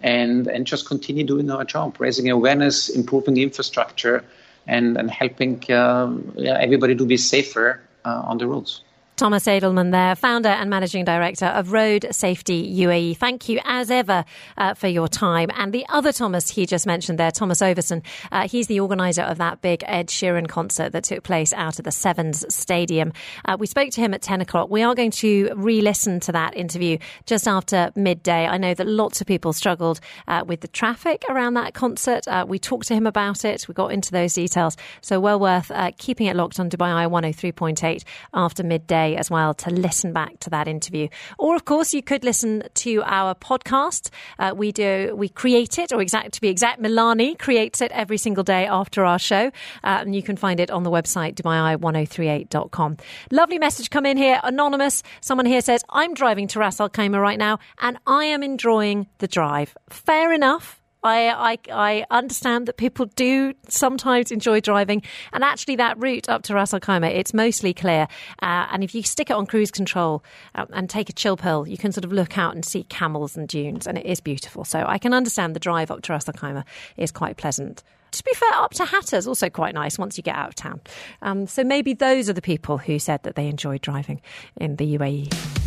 and, and just continue doing our job, raising awareness, improving infrastructure, and, and helping uh, everybody to be safer uh, on the roads. Thomas Edelmann there, founder and managing director of Road Safety UAE. Thank you as ever uh, for your time. And the other Thomas he just mentioned there, Thomas Ovesen, uh, he's the organizer of that big Ed Sheeran concert that took place out at the Sevens Stadium. Uh, we spoke to him at 10 o'clock. We are going to re-listen to that interview just after midday. I know that lots of people struggled uh, with the traffic around that concert. Uh, we talked to him about it. We got into those details. So well worth uh, keeping it locked on Dubai Eye 103.8 after midday as well to listen back to that interview. Or, of course, you could listen to our podcast. Uh, we do, we create it, or exact to be exact, Milani creates it every single day after our show. Uh, and you can find it on the website, dubai1038.com. Lovely message come in here, anonymous. Someone here says, I'm driving to Ras Al Khaimah right now and I am enjoying the drive. Fair enough. I, I, I understand that people do sometimes enjoy driving, and actually that route up to Ras Al Khaimah, it's mostly clear. Uh, and if you stick it on cruise control uh, and take a chill pill, you can sort of look out and see camels and dunes, and it is beautiful. So I can understand the drive up to Ras Al Khaimah is quite pleasant to be fair, up to Hatta's also quite nice once you get out of town. Um, so maybe those are the people who said that they enjoyed driving in the UAE.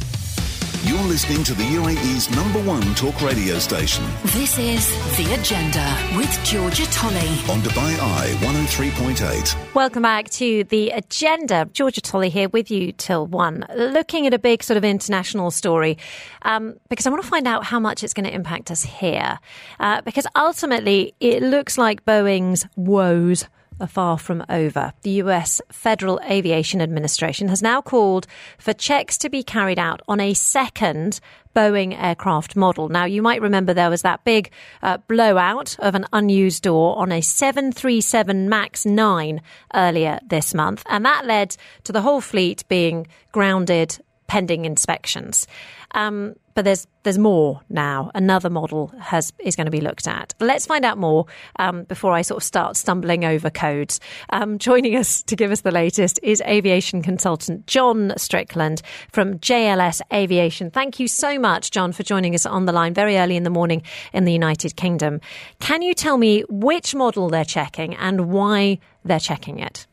You're listening to the UAE's number one talk radio station. This is The Agenda with Georgia Tolley on Dubai Eye 103.8. Welcome back to The Agenda. Georgia Tolley here with you till one, looking at a big sort of international story um, because I want to find out how much it's going to impact us here. Uh, because ultimately, it looks like Boeing's woes are far from over. The US Federal Aviation Administration has now called for checks to be carried out on a second Boeing aircraft model. Now, you might remember there was that big uh, blowout of an unused door on a 737 MAX 9 earlier this month, and that led to the whole fleet being grounded pending inspections. Um, but there's there's more now. Another model has is going to be looked at. Let's find out more um, before I sort of start stumbling over codes. Um, joining us to give us the latest is aviation consultant John Strickland from JLS Aviation. Thank you so much, John, for joining us on the line very early in the morning in the United Kingdom. Can you tell me which model they're checking and why they're checking it?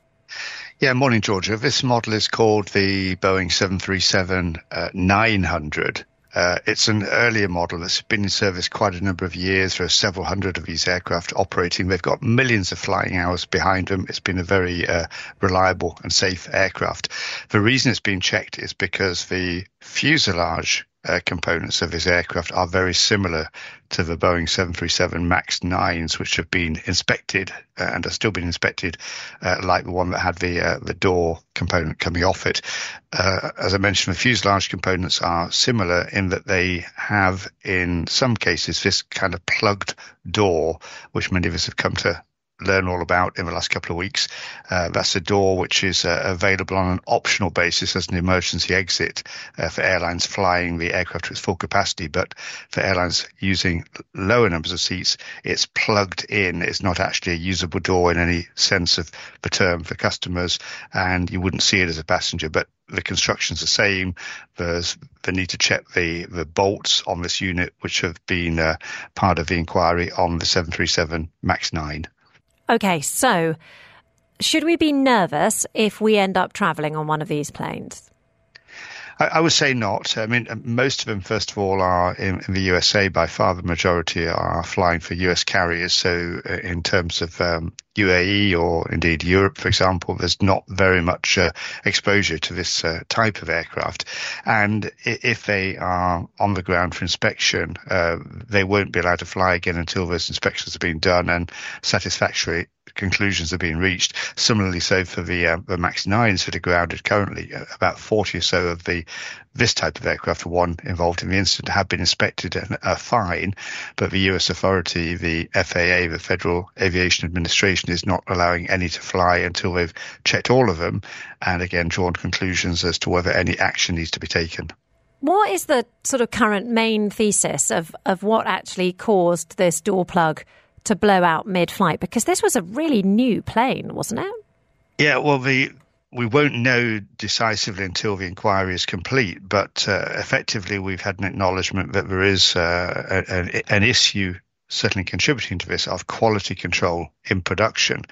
Yeah, morning, Georgia. This model is called the Boeing 737 uh, 900. Uh, it's an earlier model that's been in service quite a number of years. There are several hundred of these aircraft operating. They've got millions of flying hours behind them. It's been a very uh, reliable and safe aircraft. The reason it's being checked is because the fuselage uh, components of his aircraft are very similar to the Boeing 737 MAX 9s, which have been inspected uh, and are still being inspected, uh, like the one that had the uh, the door component coming off it. Uh, as I mentioned, the fuselage components are similar in that they have, in some cases, this kind of plugged door, which many of us have come to learn all about in the last couple of weeks. Uh, that's a door which is uh, available on an optional basis as an emergency exit uh, for airlines flying the aircraft to its full capacity. But for airlines using lower numbers of seats, it's plugged in. It's not actually a usable door in any sense of the term for customers, and you wouldn't see it as a passenger. But the construction's the same. There's the need to check the, the bolts on this unit, which have been uh, part of the inquiry on the 737 MAX 9. Okay, so should we be nervous if we end up travelling on one of these planes? I, I, would say not. I mean, most of them, first of all, are in, in, the USA. By far, the majority are flying for US carriers. So, uh, in terms of um, UAE or indeed Europe, for example, there's not very much uh, exposure to this uh, type of aircraft. And if they are on the ground for inspection, uh, they won't be allowed to fly again until those inspections have been done and satisfactory conclusions have been reached. Similarly, so for the uh, the Max 9s that are grounded currently, uh, about 40 or so of the this type of aircraft, one involved in the incident, have been inspected and are fine. But the US authority, the FAA, the Federal Aviation Administration, is not allowing any to fly until they've checked all of them and again drawn conclusions as to whether any action needs to be taken. What is the sort of current main thesis of, of what actually caused this door plug to blow out mid flight? Because this was a really new plane, wasn't it? Yeah, well, the we won't know decisively until the inquiry is complete, but uh, effectively we've had an acknowledgement that there is uh, an, an issue certainly contributing to this of quality control in production.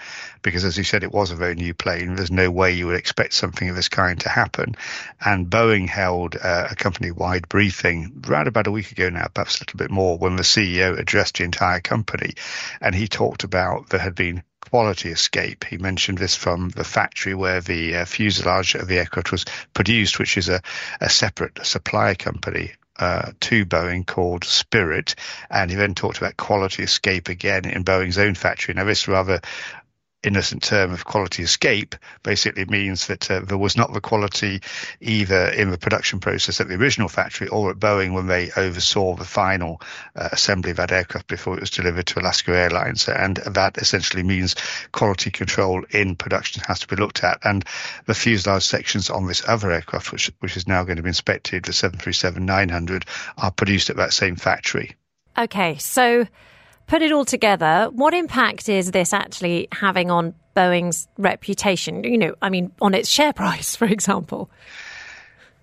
Because as you said it was a very new plane. There's no way you would expect something of this kind to happen. And boeing held uh, a company wide briefing right about a week ago now perhaps a little bit more when the ceo addressed the entire company. And he talked about there had been quality escape. He mentioned this from the factory where the uh, fuselage of the aircraft was produced, which is a, a separate supply company uh, to Boeing called Spirit, and he then talked about quality escape again in Boeing's own factory. Now, this rather innocent term of quality escape basically means that uh, there was not the quality either in the production process at the original factory or at Boeing when they oversaw the final uh, assembly of that aircraft before it was delivered to Alaska Airlines. And that essentially means quality control in production has to be looked at. And the fuselage sections on this other aircraft, which, which is now going to be inspected, the 737-900, are produced at that same factory. Okay, so put it all together, what impact is this actually having on Boeing's reputation? You know, I mean, on its share price, (laughs) for example.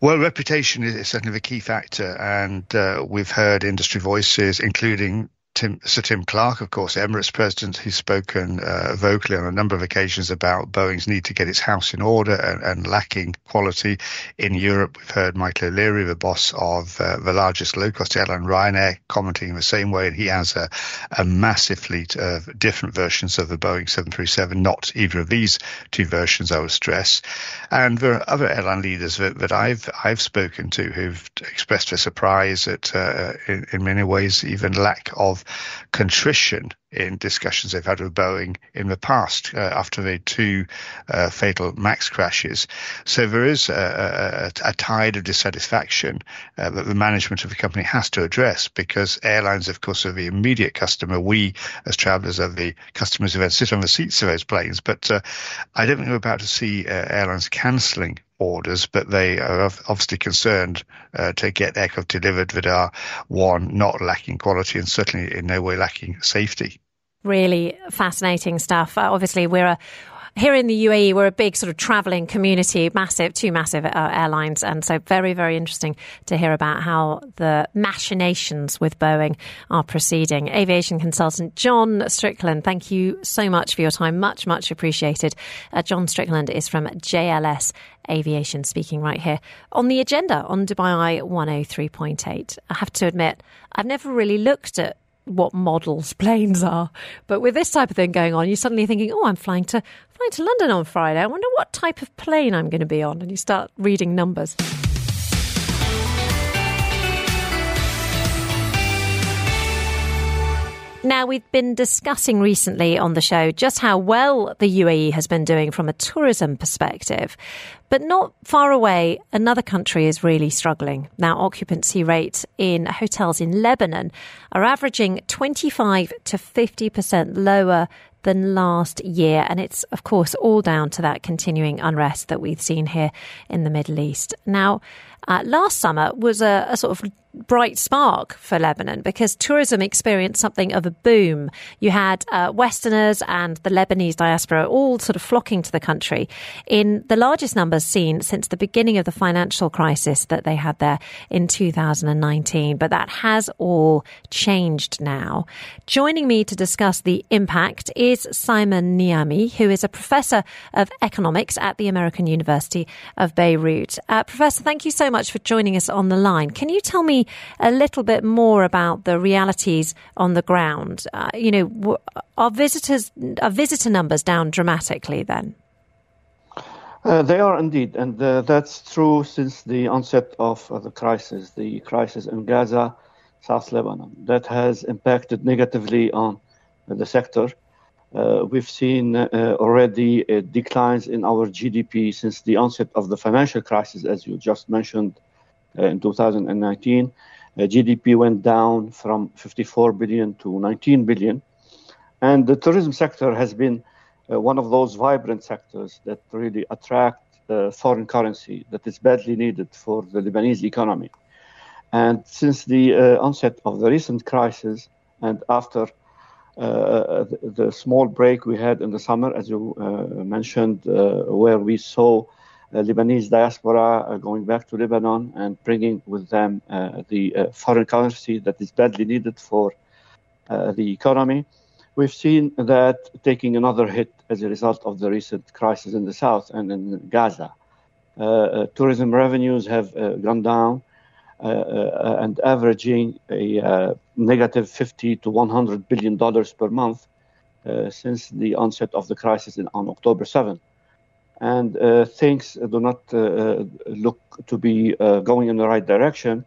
Well, reputation is certainly the key factor, and uh, we've heard industry voices, including Tim, Sir Tim Clark, of course, Emirates president, who's spoken uh, vocally on a number of occasions about Boeing's need to get its house in order and, and lacking quality. In Europe, we've heard Michael O'Leary, the boss of uh, the largest low-cost airline, Ryanair, commenting in the same way, and he has a, a massive fleet of different versions of the Boeing 737, not either of these two versions, I would stress. And there are other airline leaders that, that I've I've spoken to who've expressed their surprise at, uh, in, in many ways, even lack of contrition in discussions they've had with Boeing in the past uh, after the two uh, fatal MAX crashes. So there is a, a, a tide of dissatisfaction uh, that the management of the company has to address because airlines, of course, are the immediate customer. We, as travellers, are the customers who sit on the seats of those planes. But uh, I don't think we're about to see uh, airlines cancelling orders, but they are obviously concerned uh, to get aircraft delivered that are one not lacking quality and certainly in no way lacking safety. Really fascinating stuff. Uh, obviously, we're a here in the UAE, we're a big sort of traveling community, massive, two massive uh, airlines. And so very, very interesting to hear about how the machinations with Boeing are proceeding. Aviation consultant John Strickland, thank you so much for your time. Much, much appreciated. Uh, John Strickland is from JLS Aviation, speaking right here on the agenda on Dubai 103.8. I have to admit, I've never really looked at what models planes are. But with this type of thing going on, you're suddenly thinking, oh, I'm flying to flying to London on Friday. I wonder what type of plane I'm going to be on. And you start reading numbers. Now, we've been discussing recently on the show just how well the UAE has been doing from a tourism perspective. But not far away, another country is really struggling. Now, occupancy rates in hotels in Lebanon are averaging 25 to 50% lower than last year. And it's, of course, all down to that continuing unrest that we've seen here in the Middle East. Now, uh, last summer was a, a sort of bright spark for Lebanon because tourism experienced something of a boom. You had uh, Westerners and the Lebanese diaspora all sort of flocking to the country in the largest numbers seen since the beginning of the financial crisis that they had there in 2019. But that has all changed now. Joining me to discuss the impact is Simon Neaime, who is a professor of economics at the American University of Beirut. Uh, professor, thank you so much for joining us on the line. Can you tell me a little bit more about the realities on the ground? Uh, you know, are visitors are visitor numbers down dramatically then? Uh, they are indeed, and uh, that's true since the onset of uh, the crisis, the crisis in Gaza, South Lebanon. That has impacted negatively on the sector. Uh, we've seen uh, already uh, declines in our GDP since the onset of the financial crisis, as you just mentioned in 2019. GDP went down from 54 billion to 19 billion. And the tourism sector has been one of those vibrant sectors that really attract foreign currency that is badly needed for the Lebanese economy. And since the uh, onset of the recent crisis and after uh, the, the, small break we had in the summer, as you uh, mentioned, uh, where we saw Lebanese diaspora going back to Lebanon and bringing with them the foreign currency that is badly needed for the economy. We've seen that taking another hit as a result of the recent crisis in the south and in Gaza. Uh, tourism revenues have uh, gone down uh, uh, and averaging a uh, negative 50 to 100 billion dollars per month since the onset of the crisis in, on October 7 and uh, things do not uh, look to be uh, going in the right direction,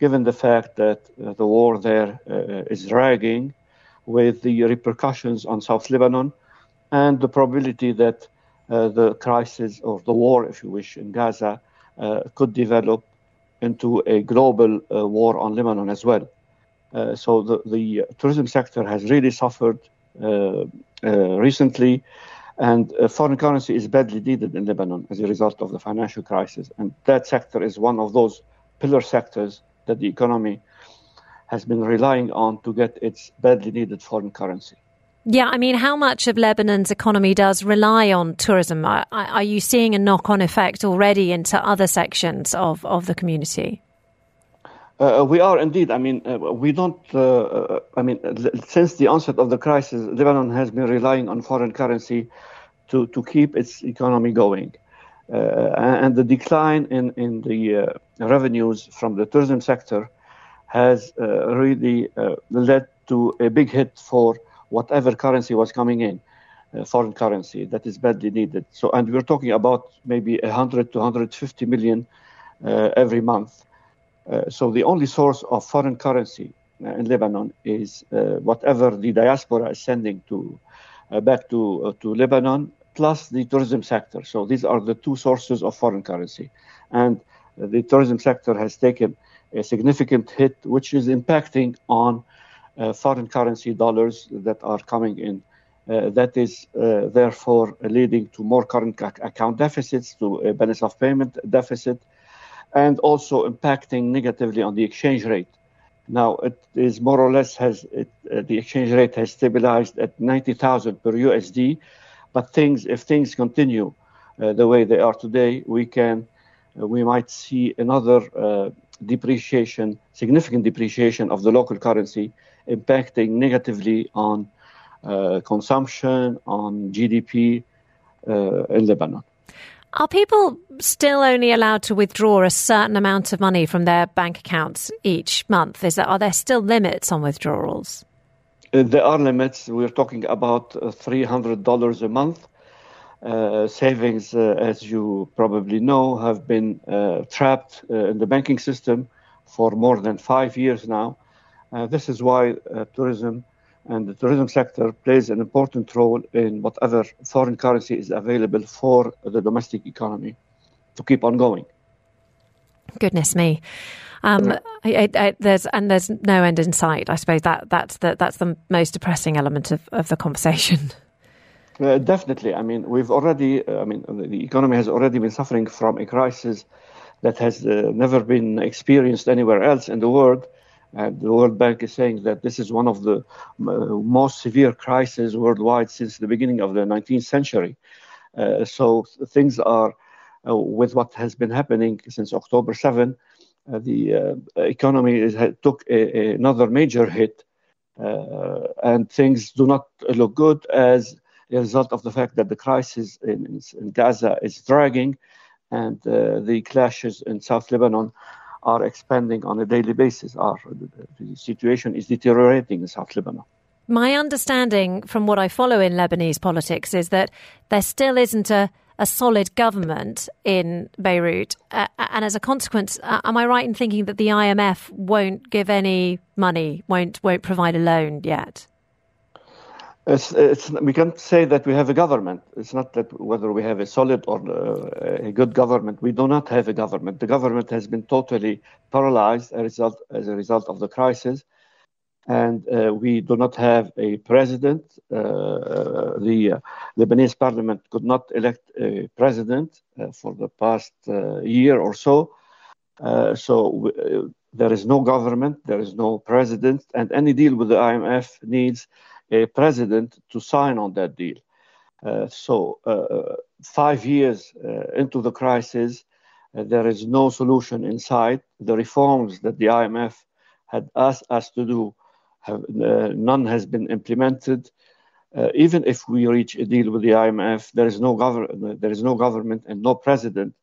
given the fact that the war there is dragging with the repercussions on South Lebanon and the probability that the crisis or the war, if you wish, in Gaza could develop into a global uh, war on Lebanon as well. Uh, so the, the tourism sector has really suffered uh, recently, and uh, foreign currency is badly needed in Lebanon as a result of the financial crisis. And that sector is one of those pillar sectors that the economy has been relying on to get its badly needed foreign currency. Yeah, I mean, how much of Lebanon's economy does rely on tourism? Are, are you seeing a knock on effect already into other sections of, of the community? Uh, we are indeed. I mean, uh, we don't. Uh, uh I mean, since the onset of the crisis, Lebanon has been relying on foreign currency to, to keep its economy going. Uh, and the decline in, in the uh, revenues from the tourism sector has really led to a big hit for whatever currency was coming in, uh, foreign currency that is badly needed. So, and we're talking about maybe 100 to 150 million uh, every month. Uh, so the only source of foreign currency uh, in Lebanon is uh, whatever the diaspora is sending to back to to Lebanon, plus the tourism sector. So these are the two sources of foreign currency, and the tourism sector has taken a significant hit, which is impacting on uh, foreign currency dollars that are coming in. Uh, that is uh, therefore leading to more current account deficits, to a balance of payment deficit, and also impacting negatively on the exchange rate. Now it is more or less has it, uh, the exchange rate has stabilized at 90,000 per USD, but things if things continue uh, the way they are today, we can uh, we might see another depreciation, significant depreciation of the local currency impacting negatively on uh, consumption, on GDP uh, in Lebanon. Are people still only allowed to withdraw a certain amount of money from their bank accounts each month? Is that are there still limits on withdrawals? Uh, there are limits. We're talking about uh, three hundred dollars a month. Uh, savings, uh, as you probably know, have been trapped in the banking system for more than five years now. Uh, this is why uh, tourism and the tourism sector plays an important role in whatever foreign currency is available for the domestic economy to keep on going. Goodness me. Um, I, I, there's and there's no end in sight. I suppose that that's the that's the most depressing element of, of the conversation. (laughs) Uh, definitely. I mean, we've already. Uh, I mean, the economy has already been suffering from a crisis that has uh, never been experienced anywhere else in the world. And the World Bank is saying that this is one of the uh, most severe crises worldwide since the beginning of the 19th century. Uh, so things are, uh, with what has been happening since October 7, uh, the uh, economy is, took a, a another major hit, and things do not look good as a result of the fact that the crisis in, in Gaza is dragging and the clashes in South Lebanon are expanding on a daily basis. Are, the situation is deteriorating in South Lebanon. My understanding from what I follow in Lebanese politics is that there still isn't a, a solid government in Beirut. Uh, and as a consequence, uh, am I right in thinking that the IMF won't give any money, won't, won't provide a loan yet? It's, it's, we can't say that we have a government. It's not that whether we have a solid or uh, a good government. We do not have a government. The government has been totally paralyzed as a result, as a result of the crisis, and uh, we do not have a president. Uh, the Lebanese parliament could not elect a president uh, for the past uh, year or so. Uh, so there is no government, there is no president, and any deal with the IMF needs a president to sign on that deal. Uh, so, uh, five years uh, into the crisis, uh, there is no solution in sight. The reforms that the IMF had asked us to do, have, uh, none has been implemented. Uh, even if we reach a deal with the IMF, there is no, gov- there is no government and no president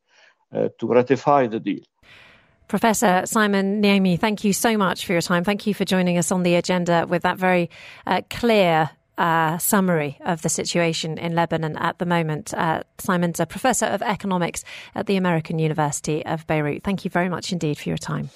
to ratify the deal. Professor Simon Neaime, thank you so much for your time. Thank you for joining us on the agenda with that very uh, clear uh, summary of the situation in Lebanon at the moment. Uh, Simon's a professor of economics at the American University of Beirut. Thank you very much indeed for your time.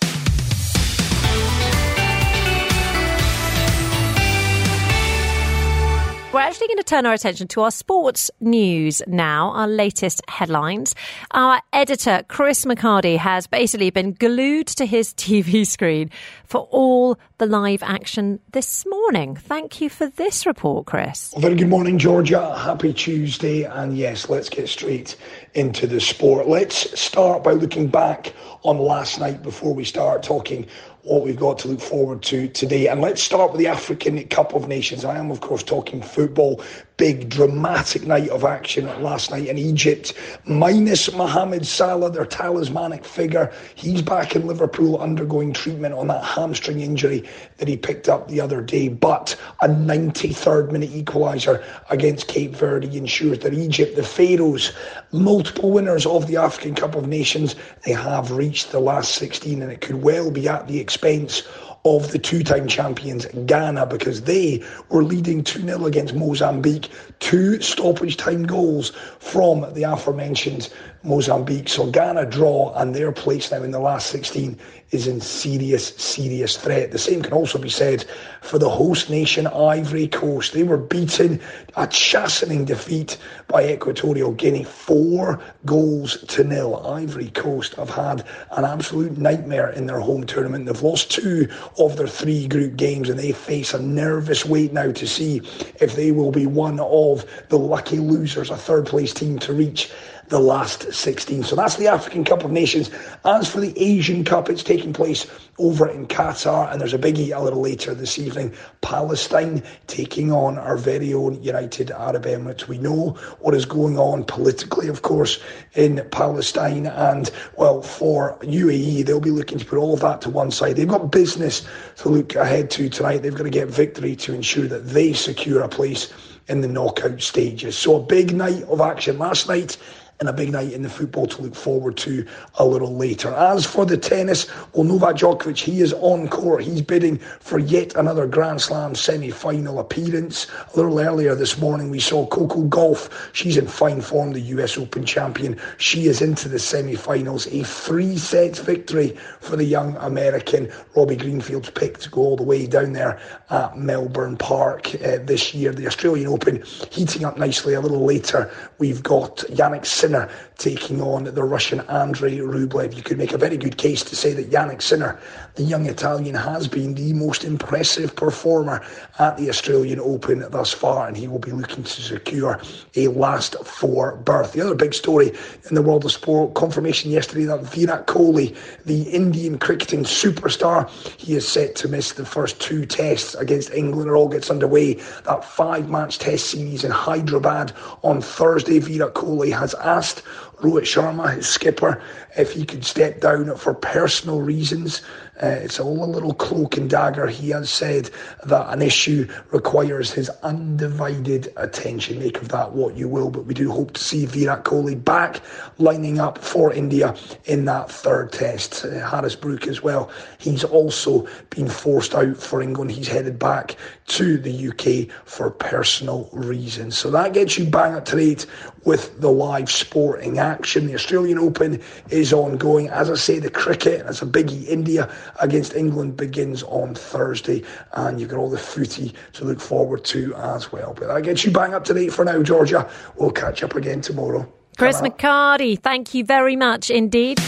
We're actually going to turn our attention to our sports news now, our latest headlines. Our editor, Chris McHardy, has basically been glued to his (laughs) TV screen for all the live action this morning. Thank you for this report, Chris. Very good morning, Georgia. Happy Tuesday. And yes, let's get straight into the sport. Let's start by looking back on last night before we start talking what we've got to look forward to today. And let's start with the African Cup of Nations. I am, of course, talking football big dramatic night of action last night in Egypt. Minus Mohamed Salah, their talismanic figure. He's back in Liverpool undergoing treatment on that hamstring injury that he picked up the other day. But a 93rd minute equaliser against Cape Verde ensures that Egypt, the Pharaohs, multiple winners of the African Cup of Nations, they have reached the last 16 and it could well be at the expense of the two time champions Ghana because they were leading 2 0 against Mozambique. Two stoppage time goals from the aforementioned Mozambique. So Ghana draw, and their place now in the last 16 is in serious, serious threat. The same can also be said for the host nation, Ivory Coast. They were beaten, a chastening defeat by Equatorial Guinea, four goals to nil. Ivory Coast have had an absolute nightmare in their home tournament. They've lost two of their three group games, and they face a nervous wait now to see if they will be one of the lucky losers, a third place team to reach the last 16. So that's the African Cup of Nations. As for the Asian Cup, it's taking place over in Qatar, and there's a biggie a little later this evening. Palestine taking on our very own United Arab Emirates. We know what is going on politically, of course, in Palestine, and well, for UAE, they'll be looking to put all of that to one side. They've got business to look ahead to tonight. They've got to get victory to ensure that they secure a place in the knockout stages. So a big night of action last night and a big night in the football to look forward to a little later. As for the tennis, well, Novak Djokovic, he is on court. He's bidding for yet another Grand Slam semi-final appearance. A little earlier this morning, we saw Coco Gauff. She's in fine form, the US Open champion. She is into the semi-finals. A three-set victory for the young American. Robbie Greenfield's pick to go all the way down there at Melbourne Park uh, this year. The Australian Open heating up nicely a little later. We've got Jannik Sinner taking on the Russian Andrei Rublev. You could make a very good case to say that Jannik Sinner, the young Italian, has been the most impressive performer at the Australian Open thus far, and he will be looking to secure a last four berth. The other big story in the world of sport, confirmation yesterday that Virat Kohli, the Indian cricketing superstar, he is set to miss the first two tests against England. It all gets underway. That five match test series in Hyderabad on Thursday. Virat Kohli has asked Rohit Sharma, his skipper, if he could step down for personal reasons. Uh, it's all a little cloak and dagger. He has said that an issue requires his undivided attention. Make of that what you will, but we do hope to see Virat Kohli back lining up for India in that third test. Uh, Harry Brook as well. He's also been forced out for England. He's headed back to the UK for personal reasons. So that gets you bang up to date with the live sporting action. The Australian Open is ongoing. As I say, the cricket, as a biggie, India against England begins on Thursday, and you've got all the footy to look forward to as well. But that gets you bang up to date for now, Georgia. We'll catch up again tomorrow. Chris McHardy, thank you very much indeed.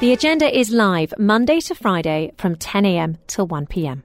The agenda is live Monday to Friday from 10am till 1pm.